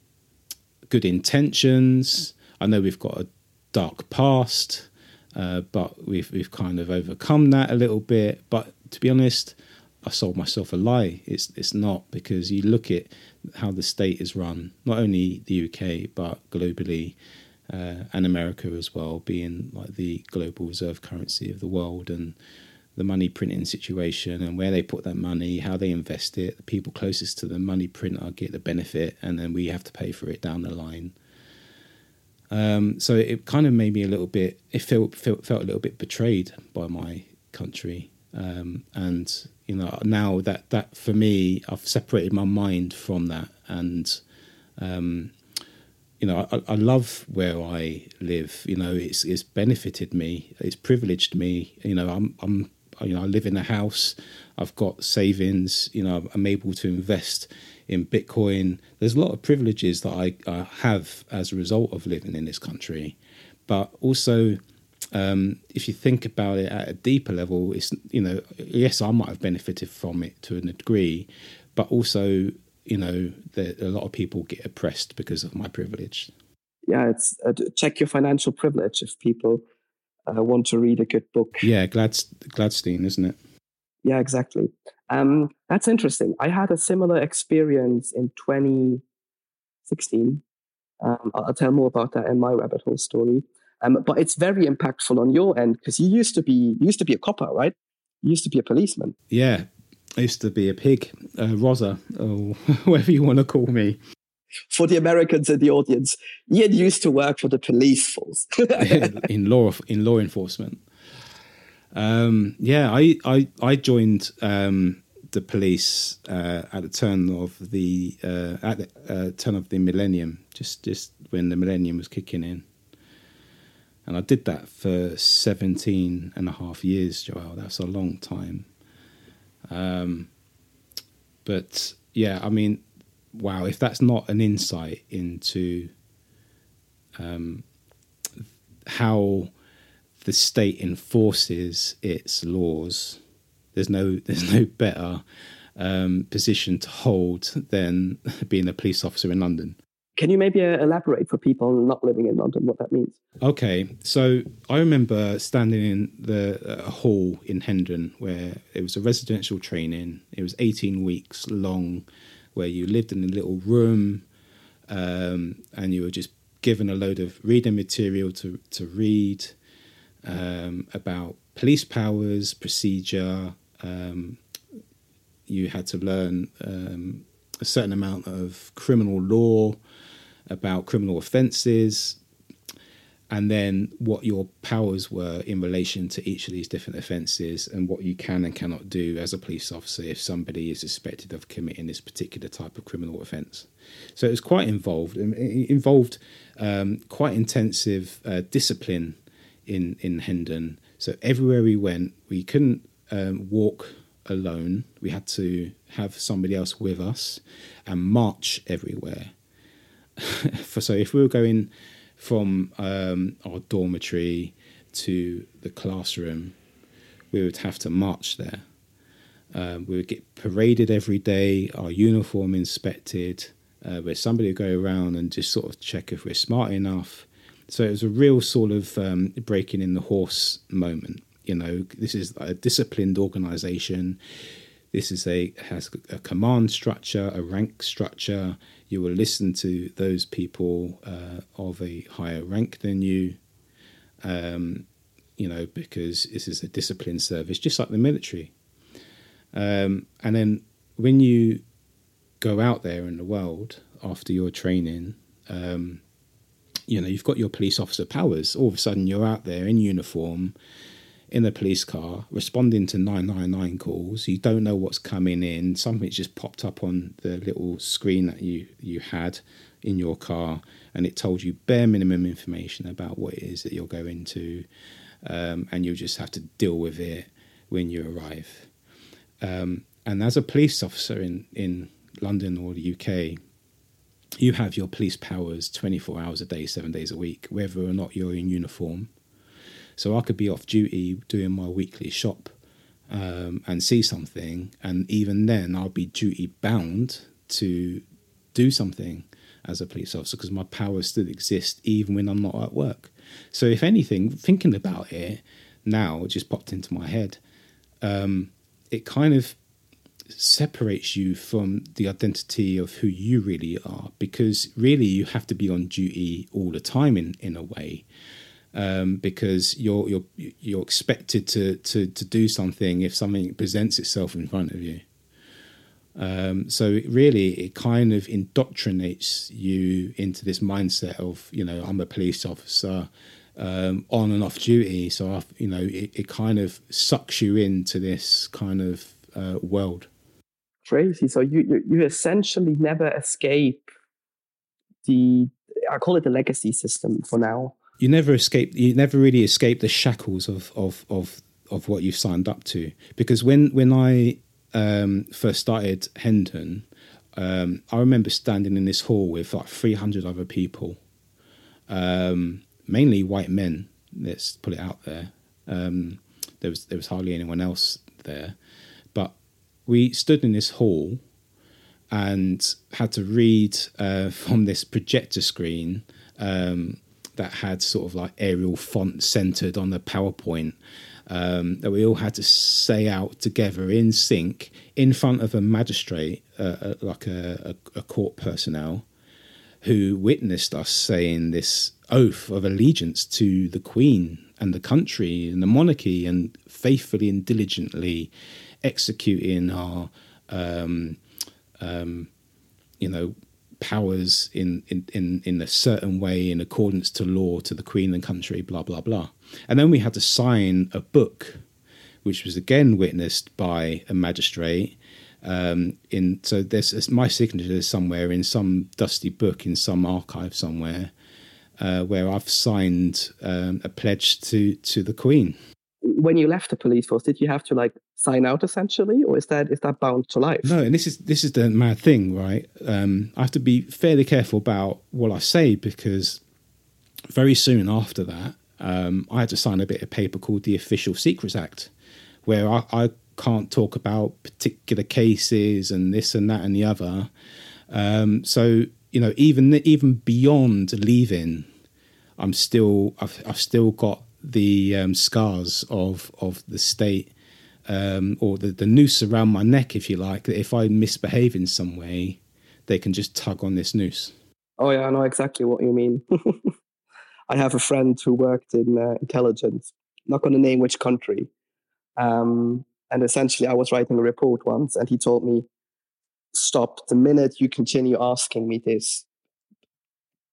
Speaker 2: good intentions. I know we've got a dark past, uh, but we've we've kind of overcome that a little bit. But to be honest, I sold myself a lie. It's it's not because you look at how the state is run, not only the UK but globally, uh, and America as well, being like the global reserve currency of the world, and the money printing situation and where they put that money, how they invest it. The people closest to the money printer get the benefit, and then we have to pay for it down the line. Um, so it kind of made me a little bit. It felt felt, felt a little bit betrayed by my country, um, and you know now that that for me, I've separated my mind from that, and um, you know I, I, love where I live. You know it's it's benefited me, it's privileged me. You know I'm I'm you know I live in a house, I've got savings. You know I'm able to invest in Bitcoin. There's a lot of privileges that I, have as a result of living in this country, but also. Um, if you think about it at a deeper level, it's you know yes I might have benefited from it to a degree, but also you know that a lot of people get oppressed because of my privilege.
Speaker 1: Yeah, it's uh, check your financial privilege if people uh, want to read a good book.
Speaker 2: Yeah, Glad, Gladstein, isn't it?
Speaker 1: Yeah, exactly. Um, that's interesting. I had a similar experience in 2016. Um, I'll tell more about that in my rabbit hole story. Um, but it's very impactful on your end because you used to be you used to be a copper, right? You used to be a policeman.
Speaker 2: Yeah, I used to be a pig, uh, Rosa, or whatever you want to call me.
Speaker 1: For the Americans in the audience, Ian used to work for the police force
Speaker 2: in law in law enforcement. Um, yeah, I I, I joined um, the police uh, at the turn of the uh, at the uh, turn of the millennium, just just when the millennium was kicking in. And I did that for 17 and a half years, Joel. That's a long time. Um, but yeah, I mean, wow, if that's not an insight into um, how the state enforces its laws, there's no there's no better um, position to hold than being a police officer in London.
Speaker 1: Can you maybe uh, elaborate for people not living in London what that means?
Speaker 2: Okay, so I remember standing in the uh, hall in Hendon where it was a residential training. It was 18 weeks long, where you lived in a little room um, and you were just given a load of reading material to, to read um, about police powers, procedure. Um, you had to learn um, a certain amount of criminal law, about criminal offences, and then what your powers were in relation to each of these different offences and what you can and cannot do as a police officer if somebody is suspected of committing this particular type of criminal offence. So it was quite involved. It involved um, quite intensive uh, discipline in in Hendon. So everywhere we went, we couldn't um, walk alone. We had to have somebody else with us and march everywhere. So if we were going from um, our dormitory to the classroom, we would have to march there. Um, we would get paraded every day, our uniform inspected, uh, where somebody would go around and just sort of check if we're smart enough, so it was a real sort of um, breaking in the horse moment. You know, this is a disciplined organization. This is a has a command structure, a rank structure. You will listen to those people uh, of a higher rank than you. Um, you know, because this is a disciplined service, just like the military. Um, and then when you go out there in the world after your training, um, you know, you've got your police officer powers. All of a sudden, you're out there in uniform, in a police car, responding to 999 calls. You don't know what's coming in. Something's just popped up on the little screen that you, you had in your car, and it told you bare minimum information about what it is that you're going to, um, and you just have to deal with it when you arrive. Um, and as a police officer in, in London or the UK, you have your police powers 24 hours a day, seven days a week, whether or not you're in uniform. So I could be off duty doing my weekly shop um, and see something, and even then I'll be duty bound to do something as a police officer because my powers still exist even when I'm not at work. So if anything, thinking about it now, it just popped into my head. Um, it kind of separates you from the identity of who you really are because really you have to be on duty all the time in in a way um, because you're you're you're expected to to to do something if something presents itself in front of you um, so really, it kind of indoctrinates you into this mindset of, you know, I'm a police officer um, on and off duty. So, I, you know, it, it kind of sucks you into this kind of uh, world
Speaker 1: crazy. So you, you you essentially never escape the I call it the legacy system for now.
Speaker 2: You never escape. You never really escape the shackles of of of of what you've signed up to. Because when when I um, first started Hendon, um, I remember standing in this hall with like 300 other people, um, mainly white men. Let's put it out there. Um, there was there was hardly anyone else there, But we stood in this hall and had to read uh, from this projector screen um, that had sort of like Arial font centered on the PowerPoint um, that we all had to say out together in sync in front of a magistrate, uh, uh like a, a, a court personnel, who witnessed us saying this oath of allegiance to the Queen and the country and the monarchy and faithfully and diligently executing our, um, um, you know, powers in, in, in, in a certain way in accordance to law to the Queen and country, blah, blah, blah. And then we had to sign a book, which was again witnessed by a magistrate. Um, in so there's my signature is somewhere in some dusty book in some archive somewhere uh, where I've signed um, a pledge to to the Queen
Speaker 1: when you left the police force, did you have to like sign out essentially, or is that is that bound to life?
Speaker 2: No, and this is this is the mad thing, right? Um, I have to be fairly careful about what I say because very soon after that, um, I had to sign a bit of paper called the Official Secrets Act, where I, I can't talk about particular cases and this and that and the other. Um, so you know, even even beyond leaving, I'm still I've, I've still got the um, scars of of the state um, or the, the noose around my neck, if you like. That if I misbehave in some way, they can just tug on this noose.
Speaker 1: Oh yeah, I know exactly what you mean. I have a friend who worked in uh, intelligence. not going to name which country. Um, and essentially, I was writing a report once, and he told me, "Stop! The minute you continue asking me this,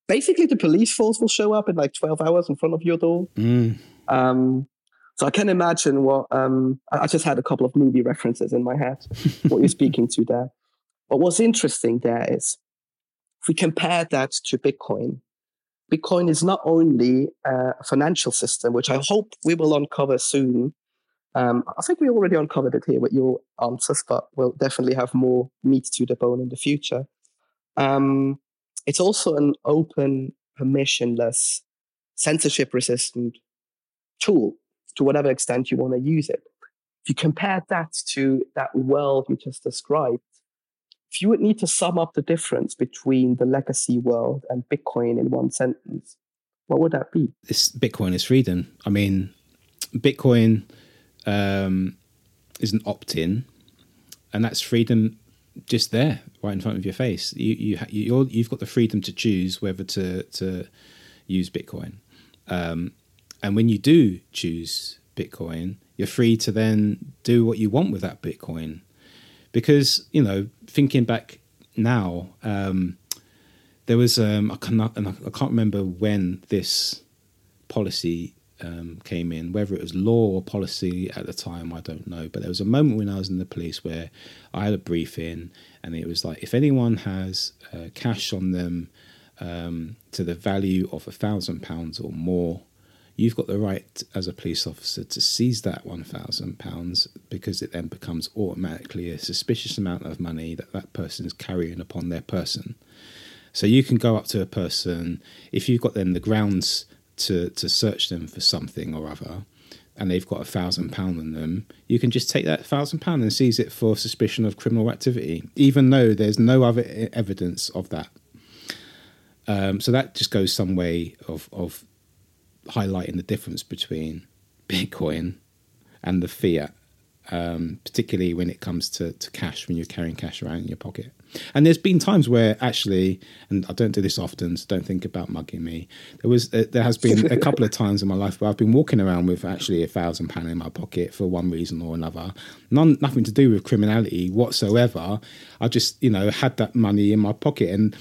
Speaker 1: basically the police force will show up in like 12 hours in front of your door. Mm. Um, so I can imagine what um, I just had a couple of movie references in my head, what you're speaking to there. But what's interesting there is if we compare that to Bitcoin, Bitcoin is not only a financial system, which I hope we will uncover soon. Um, I think we already uncovered it here with your answers, but we'll definitely have more meat to the bone in the future. Um, it's also an open, permissionless, censorship resistant tool to whatever extent you want to use it. If you compare that to that world you just described, if you would need to sum up the difference between the legacy world and Bitcoin in one sentence, what would that be?
Speaker 2: Bitcoin is freedom. I mean, Bitcoin um, is an opt-in, and that's freedom just there, right in front of your face. You you you're, you've got the freedom to choose whether to to use Bitcoin, um, and when you do choose Bitcoin, you're free to then do what you want with that Bitcoin, because you know thinking back now, um, there was um, I cannot I can't remember when this policy um, came in, whether it was law or policy at the time, I don't know. But there was a moment when I was in the police where I had a briefing, and it was like, if anyone has uh, cash on them um, to the value of a thousand pounds or more, you've got the right as a police officer to seize that one thousand pounds because it then becomes automatically a suspicious amount of money that that person is carrying upon their person. So you can go up to a person if you've got then the grounds to to search them for something or other, and they've got a thousand pound on them, you can just take that thousand pound and seize it for suspicion of criminal activity, even though there's no other evidence of that. Um, so that just goes some way of of highlighting the difference between Bitcoin and the fiat um, particularly when it comes to, to cash, when you're carrying cash around in your pocket. And there's been times where actually, and I don't do this often, so don't think about mugging me. There was, uh, there has been a couple of times in my life where I've been walking around with actually a thousand pound in my pocket for one reason or another, none, nothing to do with criminality whatsoever. I just, you know, had that money in my pocket, and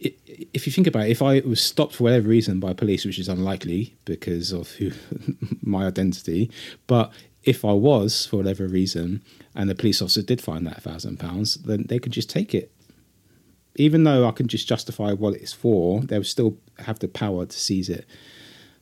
Speaker 2: if you think about it, if I was stopped for whatever reason by police, which is unlikely because of who, my identity, but if I was for whatever reason, and the police officer did find that thousand pounds, then they could just take it. Even though I can just justify what it's for, they would still have the power to seize it,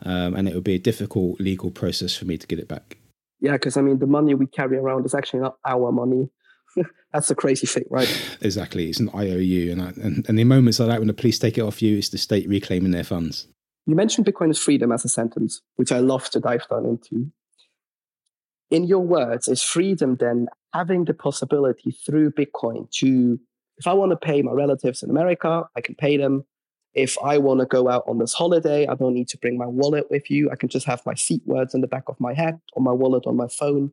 Speaker 2: um, and it would be a difficult legal process for me to get it back.
Speaker 1: Yeah, because I mean, the money we carry around is actually not our money. That's the crazy thing, right?
Speaker 2: Exactly. It's an IOU. And, I, and, and in moments like that, when the police take it off you, it's the state reclaiming their funds.
Speaker 1: You mentioned Bitcoin as freedom as a sentence, which I love to dive down into. In your words, is freedom then having the possibility through Bitcoin to, if I want to pay my relatives in America, I can pay them. If I want to go out on this holiday, I don't need to bring my wallet with you. I can just have my seed words in the back of my head or my wallet on my phone.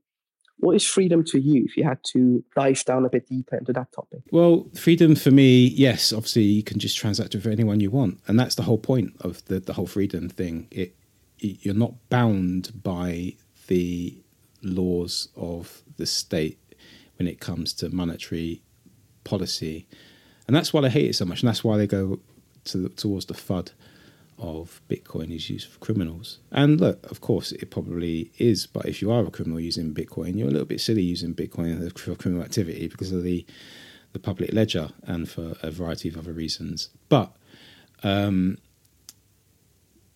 Speaker 1: What is freedom to you if you had to dive down a bit deeper into that topic?
Speaker 2: Well, freedom for me, yes, obviously you can just transact with anyone you want. And that's the whole point of the, the whole freedom thing. It, you're not bound by the laws of the state when it comes to monetary policy. And that's why I hate it so much. And that's why they go to, towards the FUD of Bitcoin is used for criminals. And look, of course, it probably is. But if you are a criminal using Bitcoin, you're a little bit silly using Bitcoin for criminal activity because of the the public ledger and for a variety of other reasons. But um,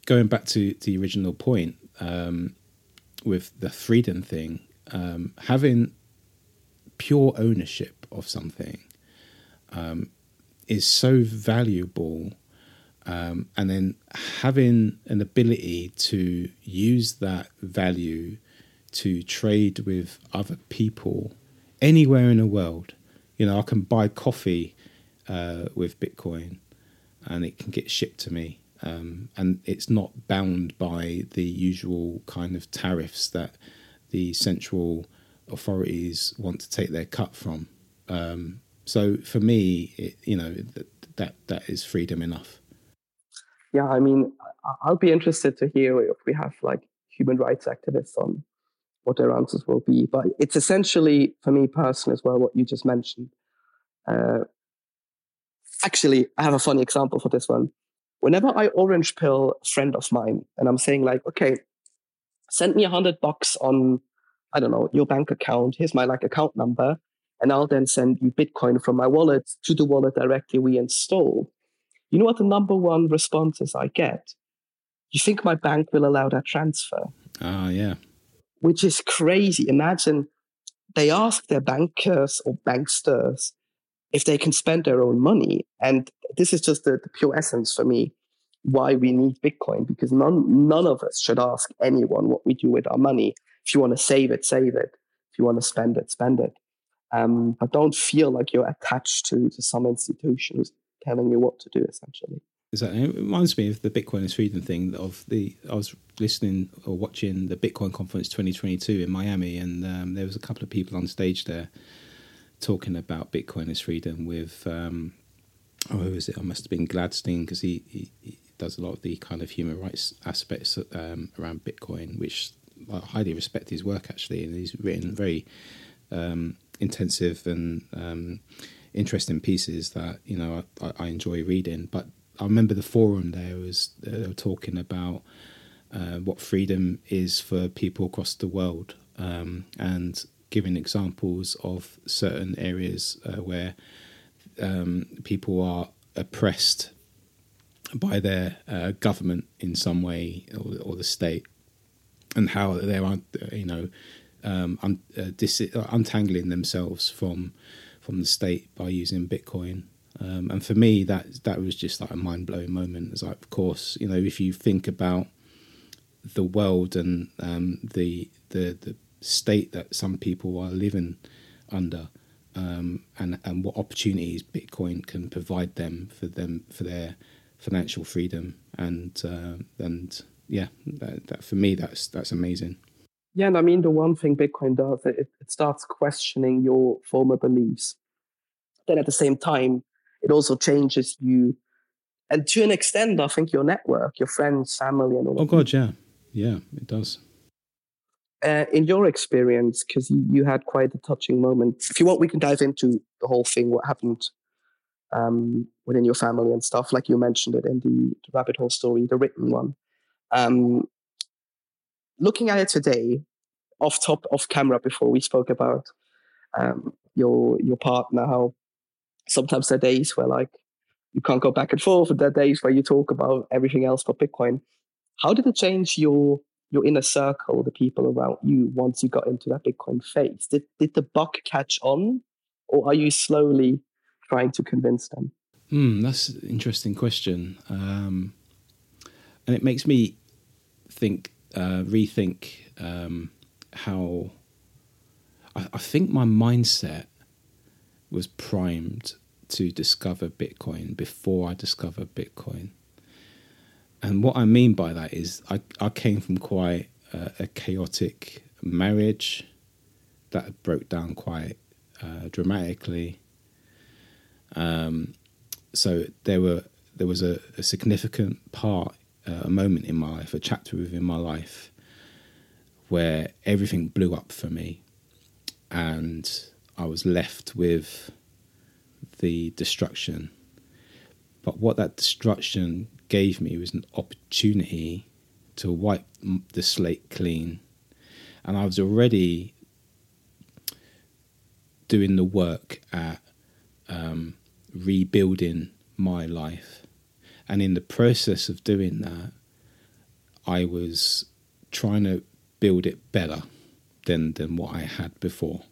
Speaker 2: going back to the original point um, with the freedom thing, um, having pure ownership of something um, is so valuable um, and then having an ability to use that value to trade with other people anywhere in the world. You know, I can buy coffee uh, with Bitcoin and it can get shipped to me. Um, and it's not bound by the usual kind of tariffs that the central authorities want to take their cut from. Um, so for me, it, you know, that, that that is freedom enough
Speaker 1: yeah, I mean, I'll be interested to hear if we have like human rights activists on what their answers will be. But it's essentially, for me personally as well, what you just mentioned. Uh, actually, I have a funny example for this one. Whenever I orange pill a friend of mine, and I'm saying like, okay, send me a hundred bucks on, I don't know, your bank account. Here's my like account number, and I'll then send you Bitcoin from my wallet to the wallet directly we install you know what the number one responses I get? You think my bank will allow that transfer?
Speaker 2: Ah, uh, yeah.
Speaker 1: Which is crazy. Imagine they ask their bankers or banksters if they can spend their own money. And this is just the, the pure essence for me why we need Bitcoin because none, none of us should ask anyone what we do with our money. If you want to save it, save it. If you want to spend it, spend it. Um, but don't feel like you're attached to, to some institution who's telling you what to do essentially.
Speaker 2: Exactly. It reminds me of the Bitcoin is freedom thing. Of the, I was listening or watching the Bitcoin conference 2022 in Miami, and um, there was a couple of people on stage there talking about Bitcoin is freedom. With um, oh, who is it? I must have been Gladstein because he, he, he, does a lot of the kind of human rights aspects um, around Bitcoin, which I highly respect his work actually, and he's written very um, intensive and um, interesting pieces that you know I, I enjoy reading. But I remember the forum there was they were talking about uh, what freedom is for people across the world um, and giving examples of certain areas uh, where um, people are oppressed by their uh, government in some way or, or, the state, and how they're you know um, un- uh, dis- untangling themselves from from the state by using Bitcoin. Um, and for me, that that was just like a mind blowing moment. It's like, of course, you know, if you think about the world and um, the the the state that some people are living under, um, and and what opportunities Bitcoin can provide them for them for their financial freedom, and uh, and yeah, that, that for me that's that's amazing.
Speaker 1: Yeah, and I mean the one thing Bitcoin does, it, it starts questioning your former beliefs. Then at the same time, it also changes you, and to an extent, I think your network, your friends, family, and all.
Speaker 2: Oh God, yeah, yeah, it does.
Speaker 1: Uh, in your experience, because you, had quite a touching moment. If you want, we can dive into the whole thing, what happened um, within your family and stuff, like you mentioned it in the, the rabbit hole story, the written one. Um, looking at it today, off top of camera, before we spoke about um, your your partner, how sometimes there are days where like you can't go back and forth, and there are days where you talk about everything else but Bitcoin. How did it change your your inner circle, the people around you, once you got into that Bitcoin phase? Did did the buck catch on, or are you slowly trying to convince them?
Speaker 2: Hmm, that's an interesting question, um, and it makes me think, uh, rethink um, how. I, I think my mindset was primed to discover Bitcoin before I discovered Bitcoin. And what I mean by that is, I, I came from quite a, a chaotic marriage that broke down quite uh, dramatically. Um, so there were there was a, a significant part, uh, a moment in my life, a chapter within my life, where everything blew up for me, and I was left with the destruction. But what that destruction gave me was an opportunity to wipe the slate clean. And I was already doing the work at um, rebuilding my life. And in the process of doing that, I was trying to build it better than, than what I had before.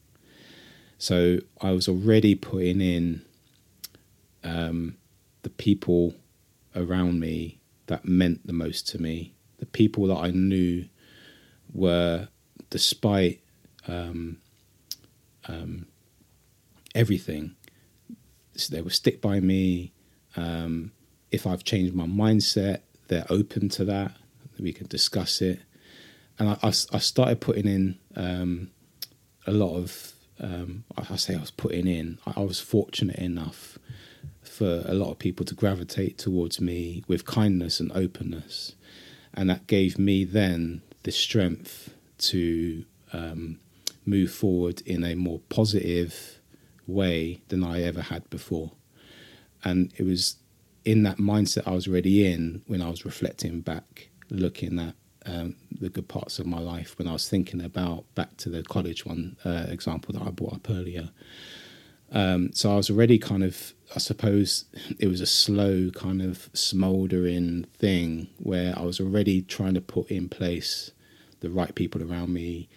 Speaker 2: So I was already putting in um, the people around me that meant the most to me, the people that I knew were, despite um, um, everything, so they will stick by me. Um, if I've changed my mindset, they're open to that. We can discuss it. And I, I, I started putting in um, a lot of, um, I say I was putting in, I, I was fortunate enough for a lot of people to gravitate towards me with kindness and openness. And that gave me then the strength to um, move forward in a more positive way than I ever had before. And it was in that mindset I was already in when I was reflecting back, looking at um, the good parts of my life, when I was thinking about back to the college one uh, example that I brought up earlier. Um, so I was already kind of, I suppose it was a slow kind of smouldering thing where I was already trying to put in place the right people around me,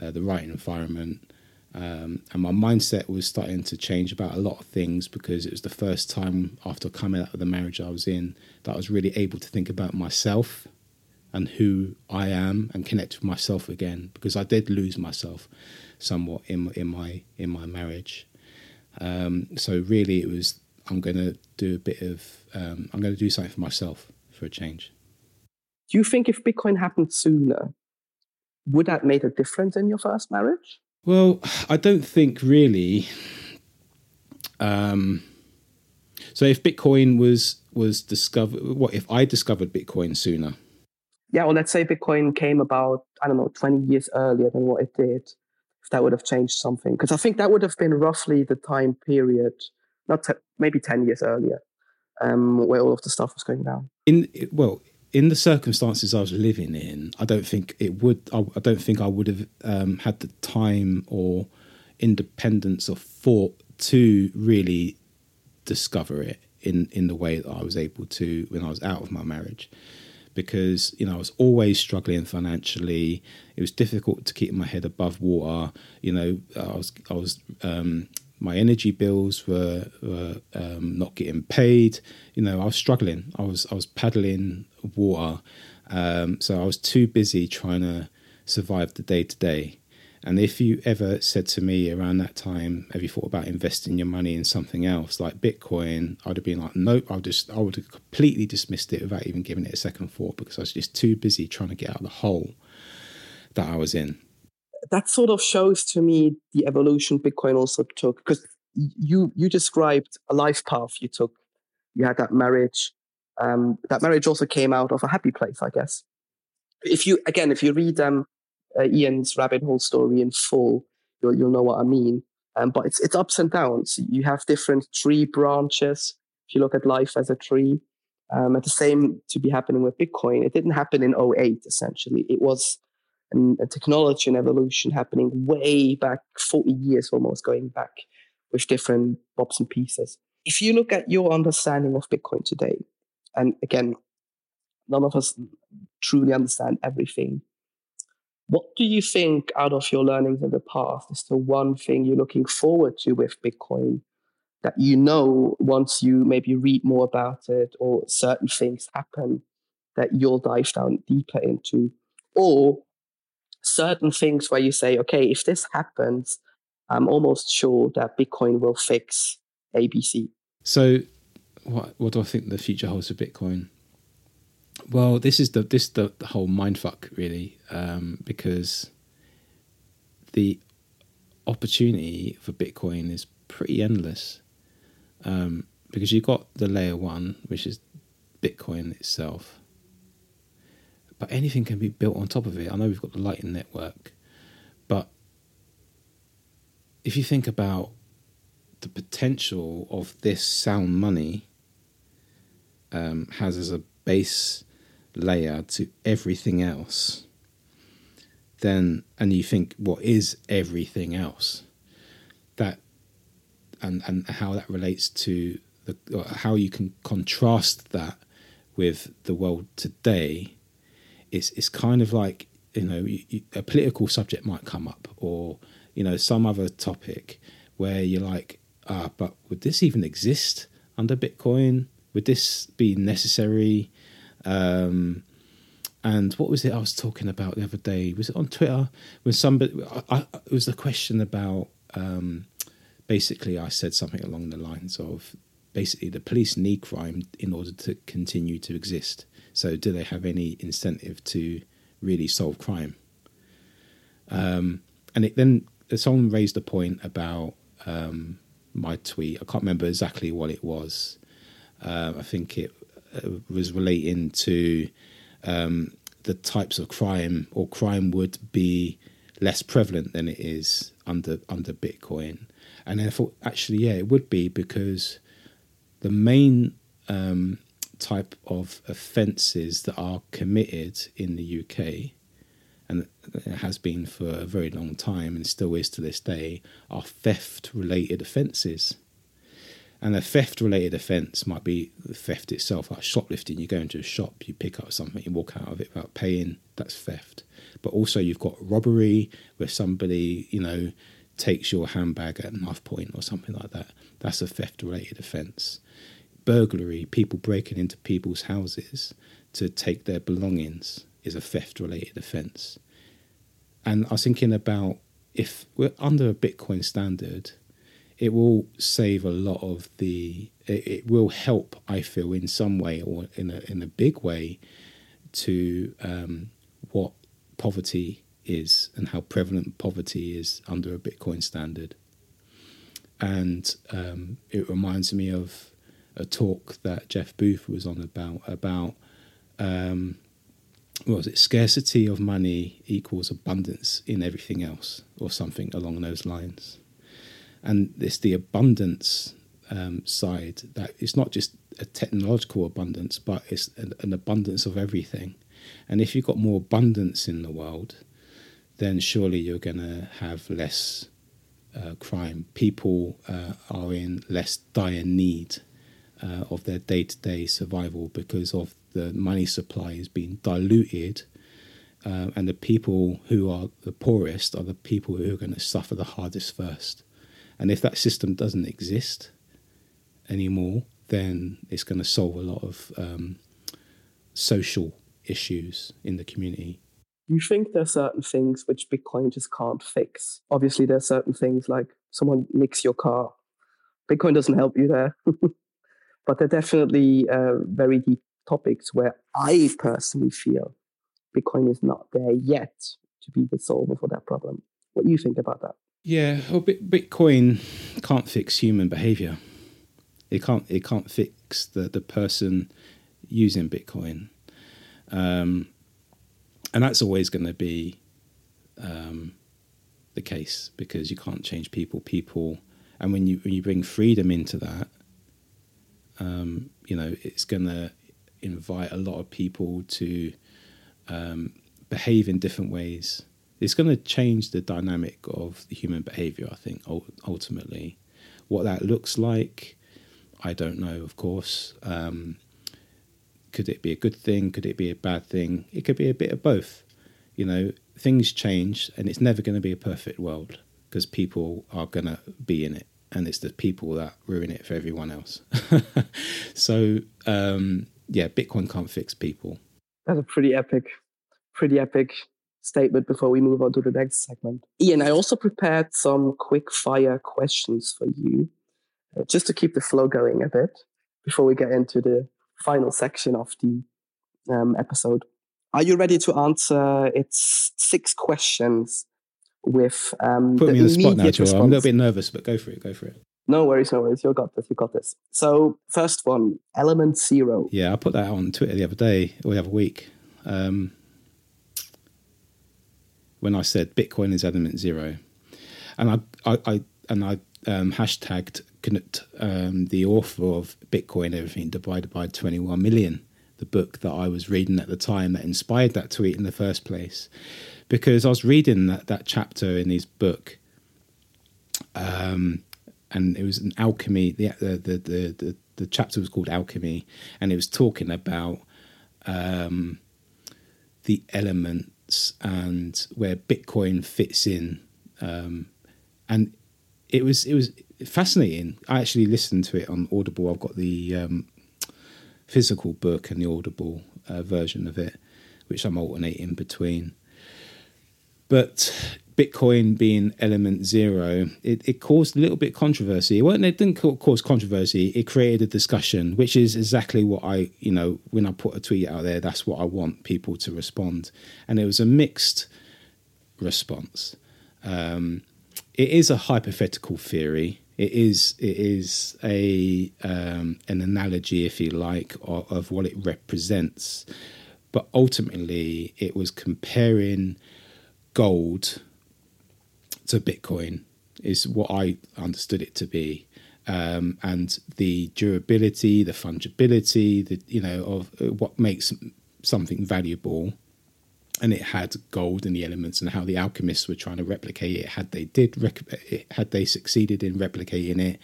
Speaker 2: uh, the right environment. Um, and my mindset was starting to change about a lot of things because it was the first time after coming out of the marriage I was in that I was really able to think about myself and who I am and connect with myself again because I did lose myself somewhat in in my in my marriage. Um, so really, it was I'm going to do a bit of um, I'm going to do something for myself for a change.
Speaker 1: Do you think if Bitcoin happened sooner, would that made a difference in your first marriage?
Speaker 2: Well, I don't think really. Um, so if Bitcoin was was discovered, what if I discovered Bitcoin sooner?
Speaker 1: Yeah, well, let's say Bitcoin came about I don't know twenty years earlier than what it did that would have changed something. Because I think that would have been roughly the time period, not te- maybe 10 years earlier, um, where all of the stuff was going down.
Speaker 2: In Well, in the circumstances I was living in, I don't think it would, I, I don't think I would have um, had the time or independence or thought to really discover it in, in the way that I was able to when I was out of my marriage because you know I was always struggling financially. It was difficult to keep my head above water. You know, I was I was um, my energy bills were, were um, not getting paid. You know, I was struggling. I was I was paddling water, um, so I was too busy trying to survive the day to day. And if you ever said to me around that time, have you thought about investing your money in something else like Bitcoin? I'd have been like, nope, I'll just, I would have completely dismissed it without even giving it a second thought because I was just too busy trying to get out of the hole that I was in.
Speaker 1: that sort of shows to me the evolution Bitcoin also took because you you described a life path you took. You had that marriage. Um, that marriage also came out of a happy place, I guess. If you again, if you read um, uh, Ian's rabbit hole story in full, you'll you'll know what I mean. Um, but it's it's ups and downs. You have different tree branches. If you look at life as a tree, um, at the same to be happening with Bitcoin, it didn't happen in 08, essentially. It was an, a technology and evolution happening way back 40 years almost going back with different bobs and pieces. If you look at your understanding of Bitcoin today, and again, none of us truly understand everything. What do you think out of your learnings in the past is the one thing you're looking forward to with Bitcoin that you know once you maybe read more about it or certain things happen that you'll dive down deeper into? Or certain things where you say okay if this happens i'm almost sure that bitcoin will fix abc
Speaker 2: so what what do i think the future holds for bitcoin well this is the this the, the whole mindfuck really um, because the opportunity for bitcoin is pretty endless um, because you've got the layer one, which is Bitcoin itself. But anything can be built on top of it. I know we've got the Lightning Network, but if you think about the potential of this sound money um, has as a base layer to everything else, then and you think what is everything else, that and and how that relates to the how you can contrast that with the world today it's it's kind of like you know you, you, a political subject might come up or you know some other topic where you're like ah but would this even exist under bitcoin? Would this be necessary um, and what was it I was talking about the other day? Was it on Twitter when somebody? I, I, it was a question about um, basically I said something along the lines of basically the police need crime in order to continue to exist. So do they have any incentive to really solve crime? Um, and it, then someone raised a point about um, my tweet. I can't remember exactly what it was. Uh, I think it was relating to um, the types of crime, or crime would be less prevalent than it is under under Bitcoin. And I thought, actually, yeah, it would be because the main um, type of offences that are committed in the UK, and it has been for a very long time and still is to this day, are theft related offences. And a theft related offence might be the theft itself, like shoplifting. You go into a shop, you pick up something, you walk out of it without paying, that's theft. But also, you've got robbery, where somebody, you know, takes your handbag at knife point or something like that, that's a theft related offence. Burglary, people breaking into people's houses to take their belongings, is a theft related offence. And I was thinking about if we're under a Bitcoin standard, it will save a lot of the. It, it will help, I feel, in some way or in a in a big way, to um, what poverty is and how prevalent poverty is under a Bitcoin standard. And um, it reminds me of a talk that Jeff Booth was on about about um, what was it? Scarcity of money equals abundance in everything else, or something along those lines. And it's the abundance um, side that it's not just a technological abundance, but it's an, an abundance of everything. And if you've got more abundance in the world, then surely you're going to have less uh, crime. People uh, are in less dire need uh, of their day to day survival because of the money supply is being diluted. Uh, and the people who are the poorest are the people who are going to suffer the hardest first. And if that system doesn't exist anymore, then it's going to solve a lot of um, social issues in the community
Speaker 1: you think there are certain things which Bitcoin just can't fix. Obviously, there are certain things like someone nicks your car. Bitcoin doesn't help you there. but they're definitely uh, very deep topics where I personally feel Bitcoin is not there yet to be the solver for that problem. what do you think about that.
Speaker 2: Yeah, well, Bitcoin can't fix human behavior. It can't. It can't fix the the person using Bitcoin, um, and that's always going to be um, the case because you can't change people. People, and when you when you bring freedom into that, um, you know, it's going to invite a lot of people to um, behave in different ways. It's going to change the dynamic of the human behavior. I think ultimately, what that looks like, I don't know. Of course. Um, could it be a good thing? Could it be a bad thing? It could be a bit of both. You know, things change, and it's never going to be a perfect world because people are going to be in it, and it's the people that ruin it for everyone else. so, um, yeah, Bitcoin can't fix people.
Speaker 1: That's a pretty epic, pretty epic statement before we move on to the next segment. Ian, I also prepared some quick fire questions for you, uh, just to keep the flow going a bit before we get into the final section of the um, episode. Are you ready to answer? It's six questions with um,
Speaker 2: put me in the spot now. I'm a little bit nervous, but go for it. Go for it.
Speaker 1: No worries, no worries. You got this. You got this. So, first one, Element Zero.
Speaker 2: Yeah, I put that on Twitter the other day or the other week. Um, when I said Bitcoin is Element Zero, and I, I, I and I um, hashtagged um, the author of Bitcoin Everything Divided by 21 Million, the book that I was reading at the time that inspired that tweet in the first place. Because I was reading that, that chapter in his book, um, and it was an alchemy, the, the, the, the, the chapter was called Alchemy, and it was talking about um, the and where Bitcoin fits in. Um, and it was it was fascinating. I actually listened to it on Audible. I've got the um, physical book and the Audible uh, version of it, which I'm alternating between. But Bitcoin being element zero, it, it caused a little bit controversy. It, it didn't cause controversy. It created a discussion, which is exactly what I, you know, when I put a tweet out there, that's what I want people to respond. And it was a mixed response. Um, it is a hypothetical theory. It is it is a um, an analogy, if you like, of, of what it represents. But ultimately, it was comparing gold to Bitcoin, is what I understood it to be. Um, and the durability, the fungibility, the you know of uh, what makes something valuable. And it had gold in the elements and how the alchemists were trying to replicate it. Had they did rec- had they succeeded in replicating it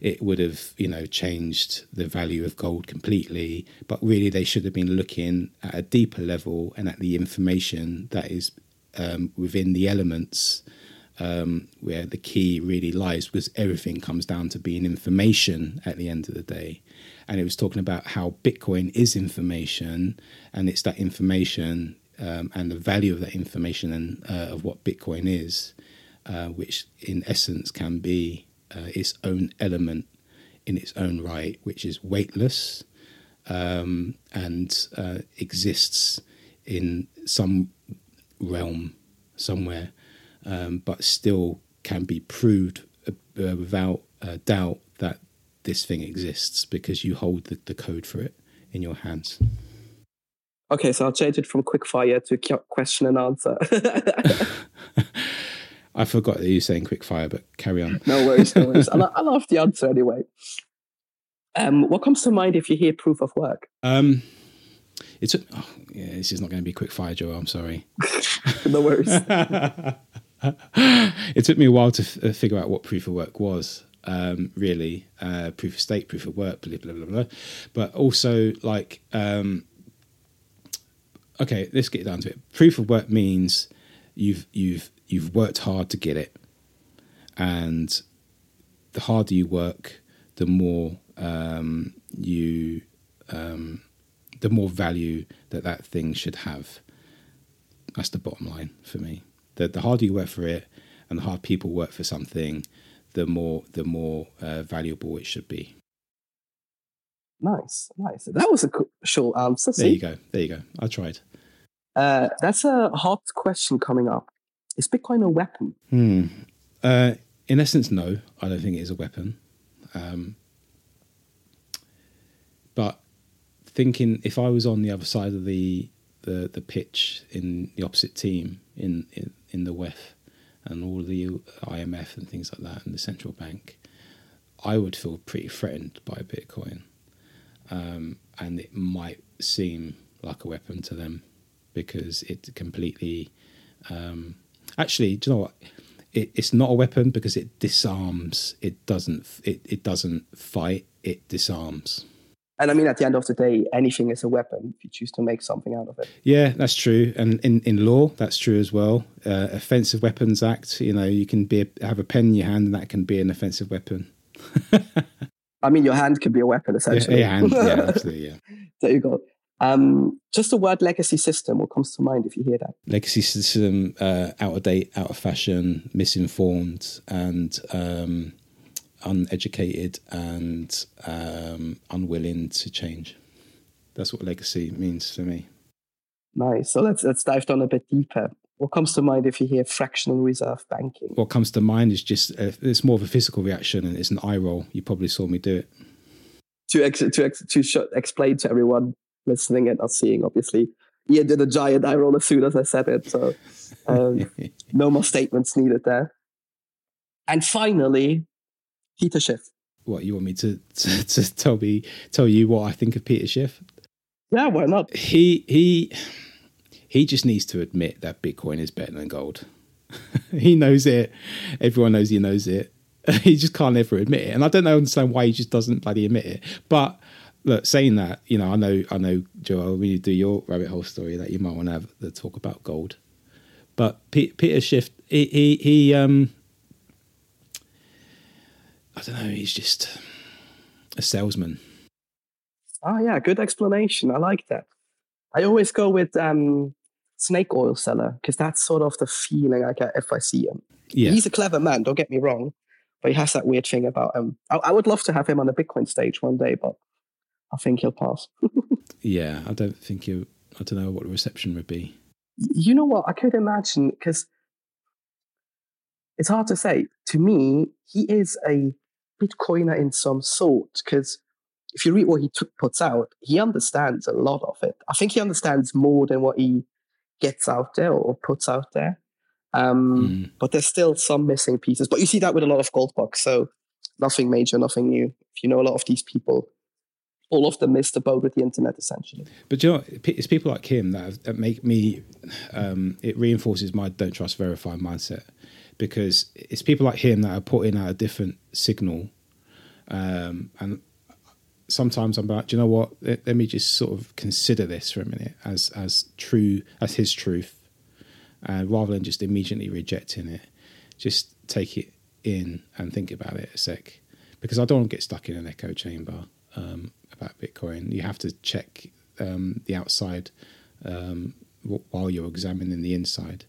Speaker 2: it would have you know changed the value of gold completely. But really they should have been looking at a deeper level and at the information that is um, within the elements um, where the key really lies because everything comes down to being information at the end of the day. And it was talking about how bitcoin is information and it's that information um, and the value of that information and uh, of what Bitcoin is, uh, which in essence can be uh, its own element in its own right, which is weightless um, and uh, exists in some realm somewhere, um, but still can be proved uh, uh, without doubt that this thing exists because you hold the, the code for it in your hands.
Speaker 1: Okay, so I'll change it from quick fire to question and answer.
Speaker 2: I forgot that you were saying quick fire, but carry on.
Speaker 1: No worries, no worries. I, I love the answer anyway. Um, what comes to mind if you hear proof of work?
Speaker 2: Um, it took. Oh, yeah, this is not going to be quick fire, Joe. I'm sorry.
Speaker 1: no worries.
Speaker 2: it took me a while to f- uh, figure out what proof of work was. Um, really, uh, proof of stake, proof of work, blah blah blah blah. But also, like, um, okay, let's get down to it. Proof of work means you've you've you've worked hard to get it, and the harder you work, the more um, you um, the more value that that thing should have. That's the bottom line for me. The the harder you work for it, and the harder people work for something, the more the more uh, valuable it should be.
Speaker 1: Nice, nice. That was a short answer.
Speaker 2: There you go. There you go. I tried.
Speaker 1: Uh, that's a hot question coming up. is Bitcoin a weapon?
Speaker 2: Hmm. Uh, in essence, no. I don't think it is a weapon. Um, but thinking if I was on the other side of the the, the pitch in the opposite team in, in, in the WEF and all the IMF and things like that and the central bank, I would feel pretty threatened by Bitcoin. Um, and it might seem like a weapon to them because it completely. Um, actually, do you know what? It, it's not a weapon because it disarms. It doesn't. It, it doesn't fight. It disarms.
Speaker 1: And I mean, at the end of the day, anything is a weapon if you choose to make something out of it.
Speaker 2: Yeah, that's true. And in, in law, that's true as well. Uh, offensive Weapons Act, you know, you can be a, have a pen in your hand and that can be an offensive weapon.
Speaker 1: I mean, your hand could be a weapon, essentially.
Speaker 2: Yeah, hand, yeah absolutely, yeah.
Speaker 1: there you go. Um, just the word legacy system, what comes to mind if you hear that?
Speaker 2: Legacy system, uh, out of date, out of fashion, misinformed, and um, uneducated and um, unwilling to change. That's what legacy means for me.
Speaker 1: Nice. So let's let's dive down a bit deeper. What comes to mind if you hear fractional reserve banking?
Speaker 2: What comes to mind is just uh, it's more of a physical reaction and it's an eye roll. You probably saw me do it.
Speaker 1: To ex- to ex- to sh- explain to everyone listening and not seeing, obviously, Ian did a giant eye roll as soon as I said it. So um, no more statements needed there. And finally, Peter Schiff.
Speaker 2: What you want me to, to, to tell me tell you what I think of Peter Schiff?
Speaker 1: Yeah, why not?
Speaker 2: He he he just needs to admit that Bitcoin is better than gold. he knows it. Everyone knows he knows it. he just can't ever admit it, and I don't understand why he just doesn't bloody admit it. But look, saying that, you know, I know, I know, Joel, when you do your rabbit hole story, that you might want to have the talk about gold. But Peter Schiff, he, he, he um, I don't know. He's just a salesman.
Speaker 1: Oh yeah, good explanation. I like that. I always go with um, snake oil seller because that's sort of the feeling I get if I see him. Yeah. He's a clever man. Don't get me wrong, but he has that weird thing about him. I, I would love to have him on a Bitcoin stage one day, but I think he'll pass.
Speaker 2: yeah, I don't think you. I don't know what the reception would be.
Speaker 1: You know what? I could imagine because it's hard to say. To me, he is a Bitcoiner in some sort because if you read what he puts out, he understands a lot of it. I think he understands more than what he gets out there or puts out there. Um, mm. But there's still some missing pieces. But you see that with a lot of Goldbugs. So nothing major, nothing new. If you know a lot of these people, all of them missed the boat with the internet essentially.
Speaker 2: But you know, it's people like him that, that make me. Um, it reinforces my don't trust verify mindset because it's people like him that are putting out a different signal. Um, and sometimes I'm like, do you know what? Let, let, me just sort of consider this for a minute as as true as his truth, uh, rather than just immediately rejecting it. Just take it in and think about it a sec, because I don't want to get stuck in an echo chamber um, about Bitcoin. You have to check um, the outside um, while you're examining the inside.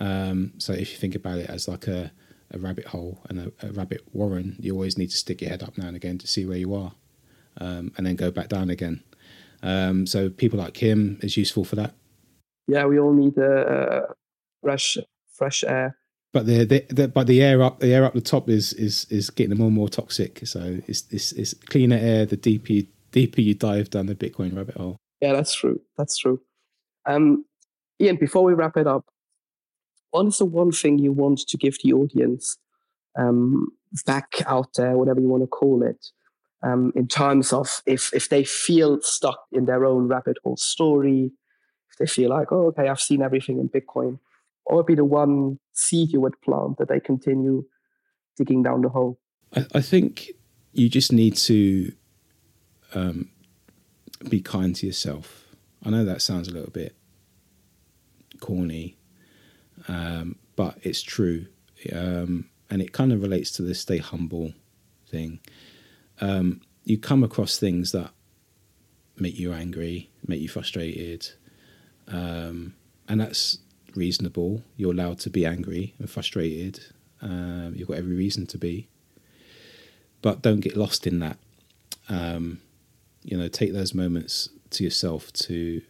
Speaker 2: Um, so if you think about it as like a, a rabbit hole and a, a, rabbit warren, you always need to stick your head up now and again to see where you are, um, and then go back down again. Um, so people like him is useful for that.
Speaker 1: Yeah, we all need uh, fresh fresh air.
Speaker 2: But the, the, the, but the air up the air up the top is is is getting more and more toxic. So it's it's, it's cleaner air the deeper you, deeper you dive down the Bitcoin rabbit hole.
Speaker 1: Yeah, that's true. That's true. Um, Ian, before we wrap it up, what is the one thing you want to give the audience um, back out there, whatever you want to call it, um, in terms of if if they feel stuck in their own rabbit hole story, if they feel like, oh, okay, I've seen everything in Bitcoin, would be the one seed you would plant that they continue digging down the hole?
Speaker 2: I, I think you just need to um, be kind to yourself. I know that sounds a little bit corny, um, but it's true. Um, and it kind of relates to the stay humble thing. Um, you come across things that make you angry, make you frustrated, um, and that's reasonable. You're allowed to be angry and frustrated. Um, you've got every reason to be, but don't get lost in that. Um, you know, take those moments to yourself to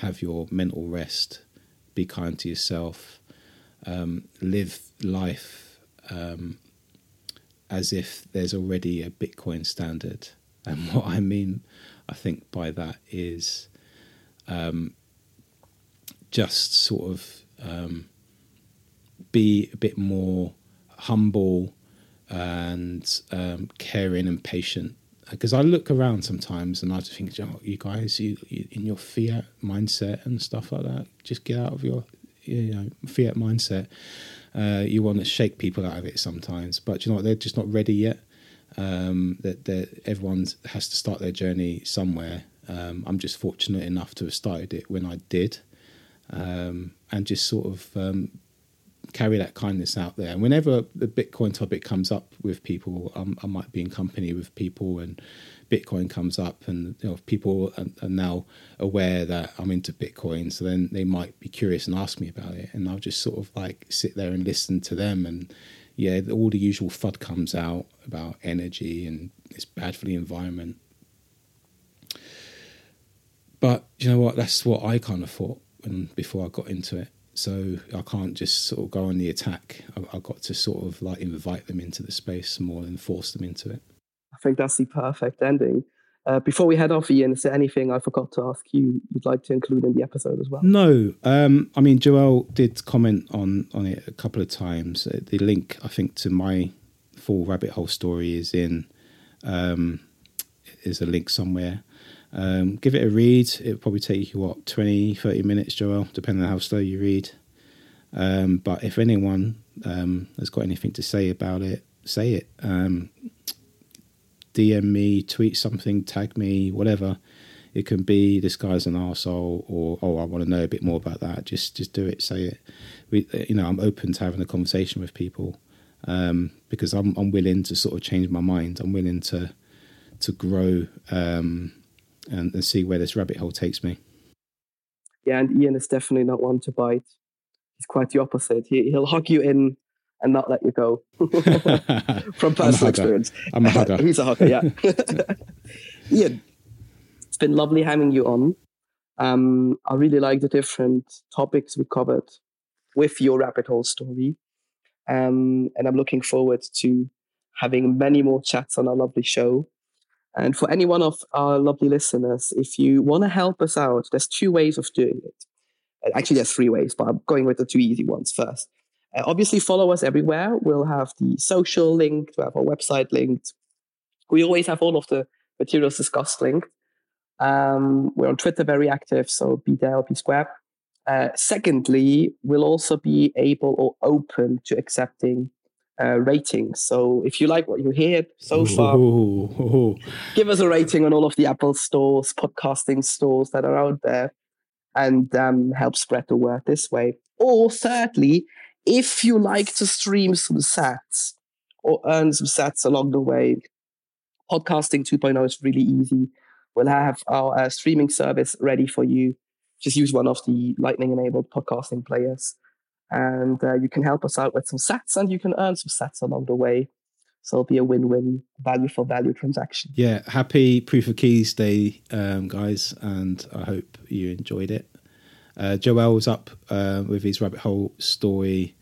Speaker 2: have your mental rest. Be kind to yourself um, live life um, as if there's already a Bitcoin standard. And what I mean, I think by that is um, just sort of um, be a bit more humble and um, caring and patient. Because I look around sometimes and I just think, oh, you guys, you, you, in your fiat mindset and stuff like that, just get out of your you know fiat mindset. Uh, you want to shake people out of it sometimes, but you know what? They're just not ready yet. Um, that everyone has to start their journey somewhere. Um, I'm just fortunate enough to have started it when I did, um, and just sort of um, carry that kindness out there. And whenever the Bitcoin topic comes up with people, um, I might be in company with people, and Bitcoin comes up, and you know, people are, are, now aware that I'm into Bitcoin, so then they might be curious and ask me about it, and I'll just sort of like sit there and listen to them, and yeah, all the usual fud comes out about energy and it's bad for the environment. But you know what? That's what I kind of thought when before I got into it. So I can't just sort of go on the attack. I, have got to sort of like invite them into the space more than force them into it.
Speaker 1: Think that's the perfect ending. Uh, before we head off, Ian, is there anything I forgot to ask you you'd like to include in the episode as well?
Speaker 2: No. Um, I mean, Joel did comment on, on it a couple of times. Uh, the link, I think, to my full rabbit hole story is in, um, is a link somewhere. Um, give it a read. It'll probably take you, what, 20, 30 minutes, Joel, depending on how slow you read. Um, but if anyone um, has got anything to say about it, say it. DM me, tweet something, tag me, whatever. It can be this guy's an arsehole or oh I want to know a bit more about that. Just just do it, say it. We, you know, I'm open to having a conversation with people um, because I'm I'm willing to sort of change my mind. I'm willing to to grow um, and, and see where this rabbit hole takes me.
Speaker 1: Yeah, and Ian is definitely not one to bite. He's quite the opposite. He, he'll hug you in and not let you go from personal experience.
Speaker 2: I'm a hugger.
Speaker 1: He's a hugger, yeah. Ian, it's been lovely having you on. Um, I really like the different topics we covered with your rabbit hole story. Um, and I'm looking forward to having many more chats on our lovely show. And for any one of our lovely listeners, if you want to help us out, there's two ways of doing it. Actually, there's three ways, but I'm going with the two easy ones first. Uh, obviously, follow us everywhere. We'll have the social link, we have our website linked. We always have all of the materials discussed linked. Um, we're on Twitter very active, so be there, be square. Uh, secondly, we'll also be able or open to accepting uh, ratings. So if you like what you hear so far, ooh, ooh. give us a rating on all of the Apple stores, podcasting stores that are out there, and um, help spread the word this way. Or thirdly, if you like to stream some sats or earn some sats along the way, podcasting 2.0 is really easy. We'll have our uh, streaming service ready for you. Just use one of the Lightning enabled podcasting players and uh, you can help us out with some sats and you can earn some sats along the way so it'll be a win-win value for value transaction
Speaker 2: yeah happy proof of keys day um, guys and i hope you enjoyed it uh, joel's up uh, with his rabbit hole story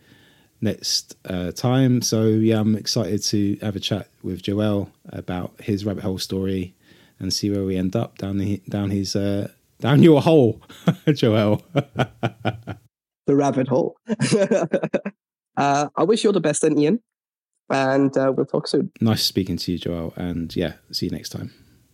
Speaker 2: next uh, time so yeah i'm excited to have a chat with joel about his rabbit hole story and see where we end up down the, down his uh, down your hole joel
Speaker 1: the rabbit hole. uh, I wish you all the best then, Ian. And uh, we'll talk soon.
Speaker 2: Nice speaking to you, Joel. And yeah, see you next time.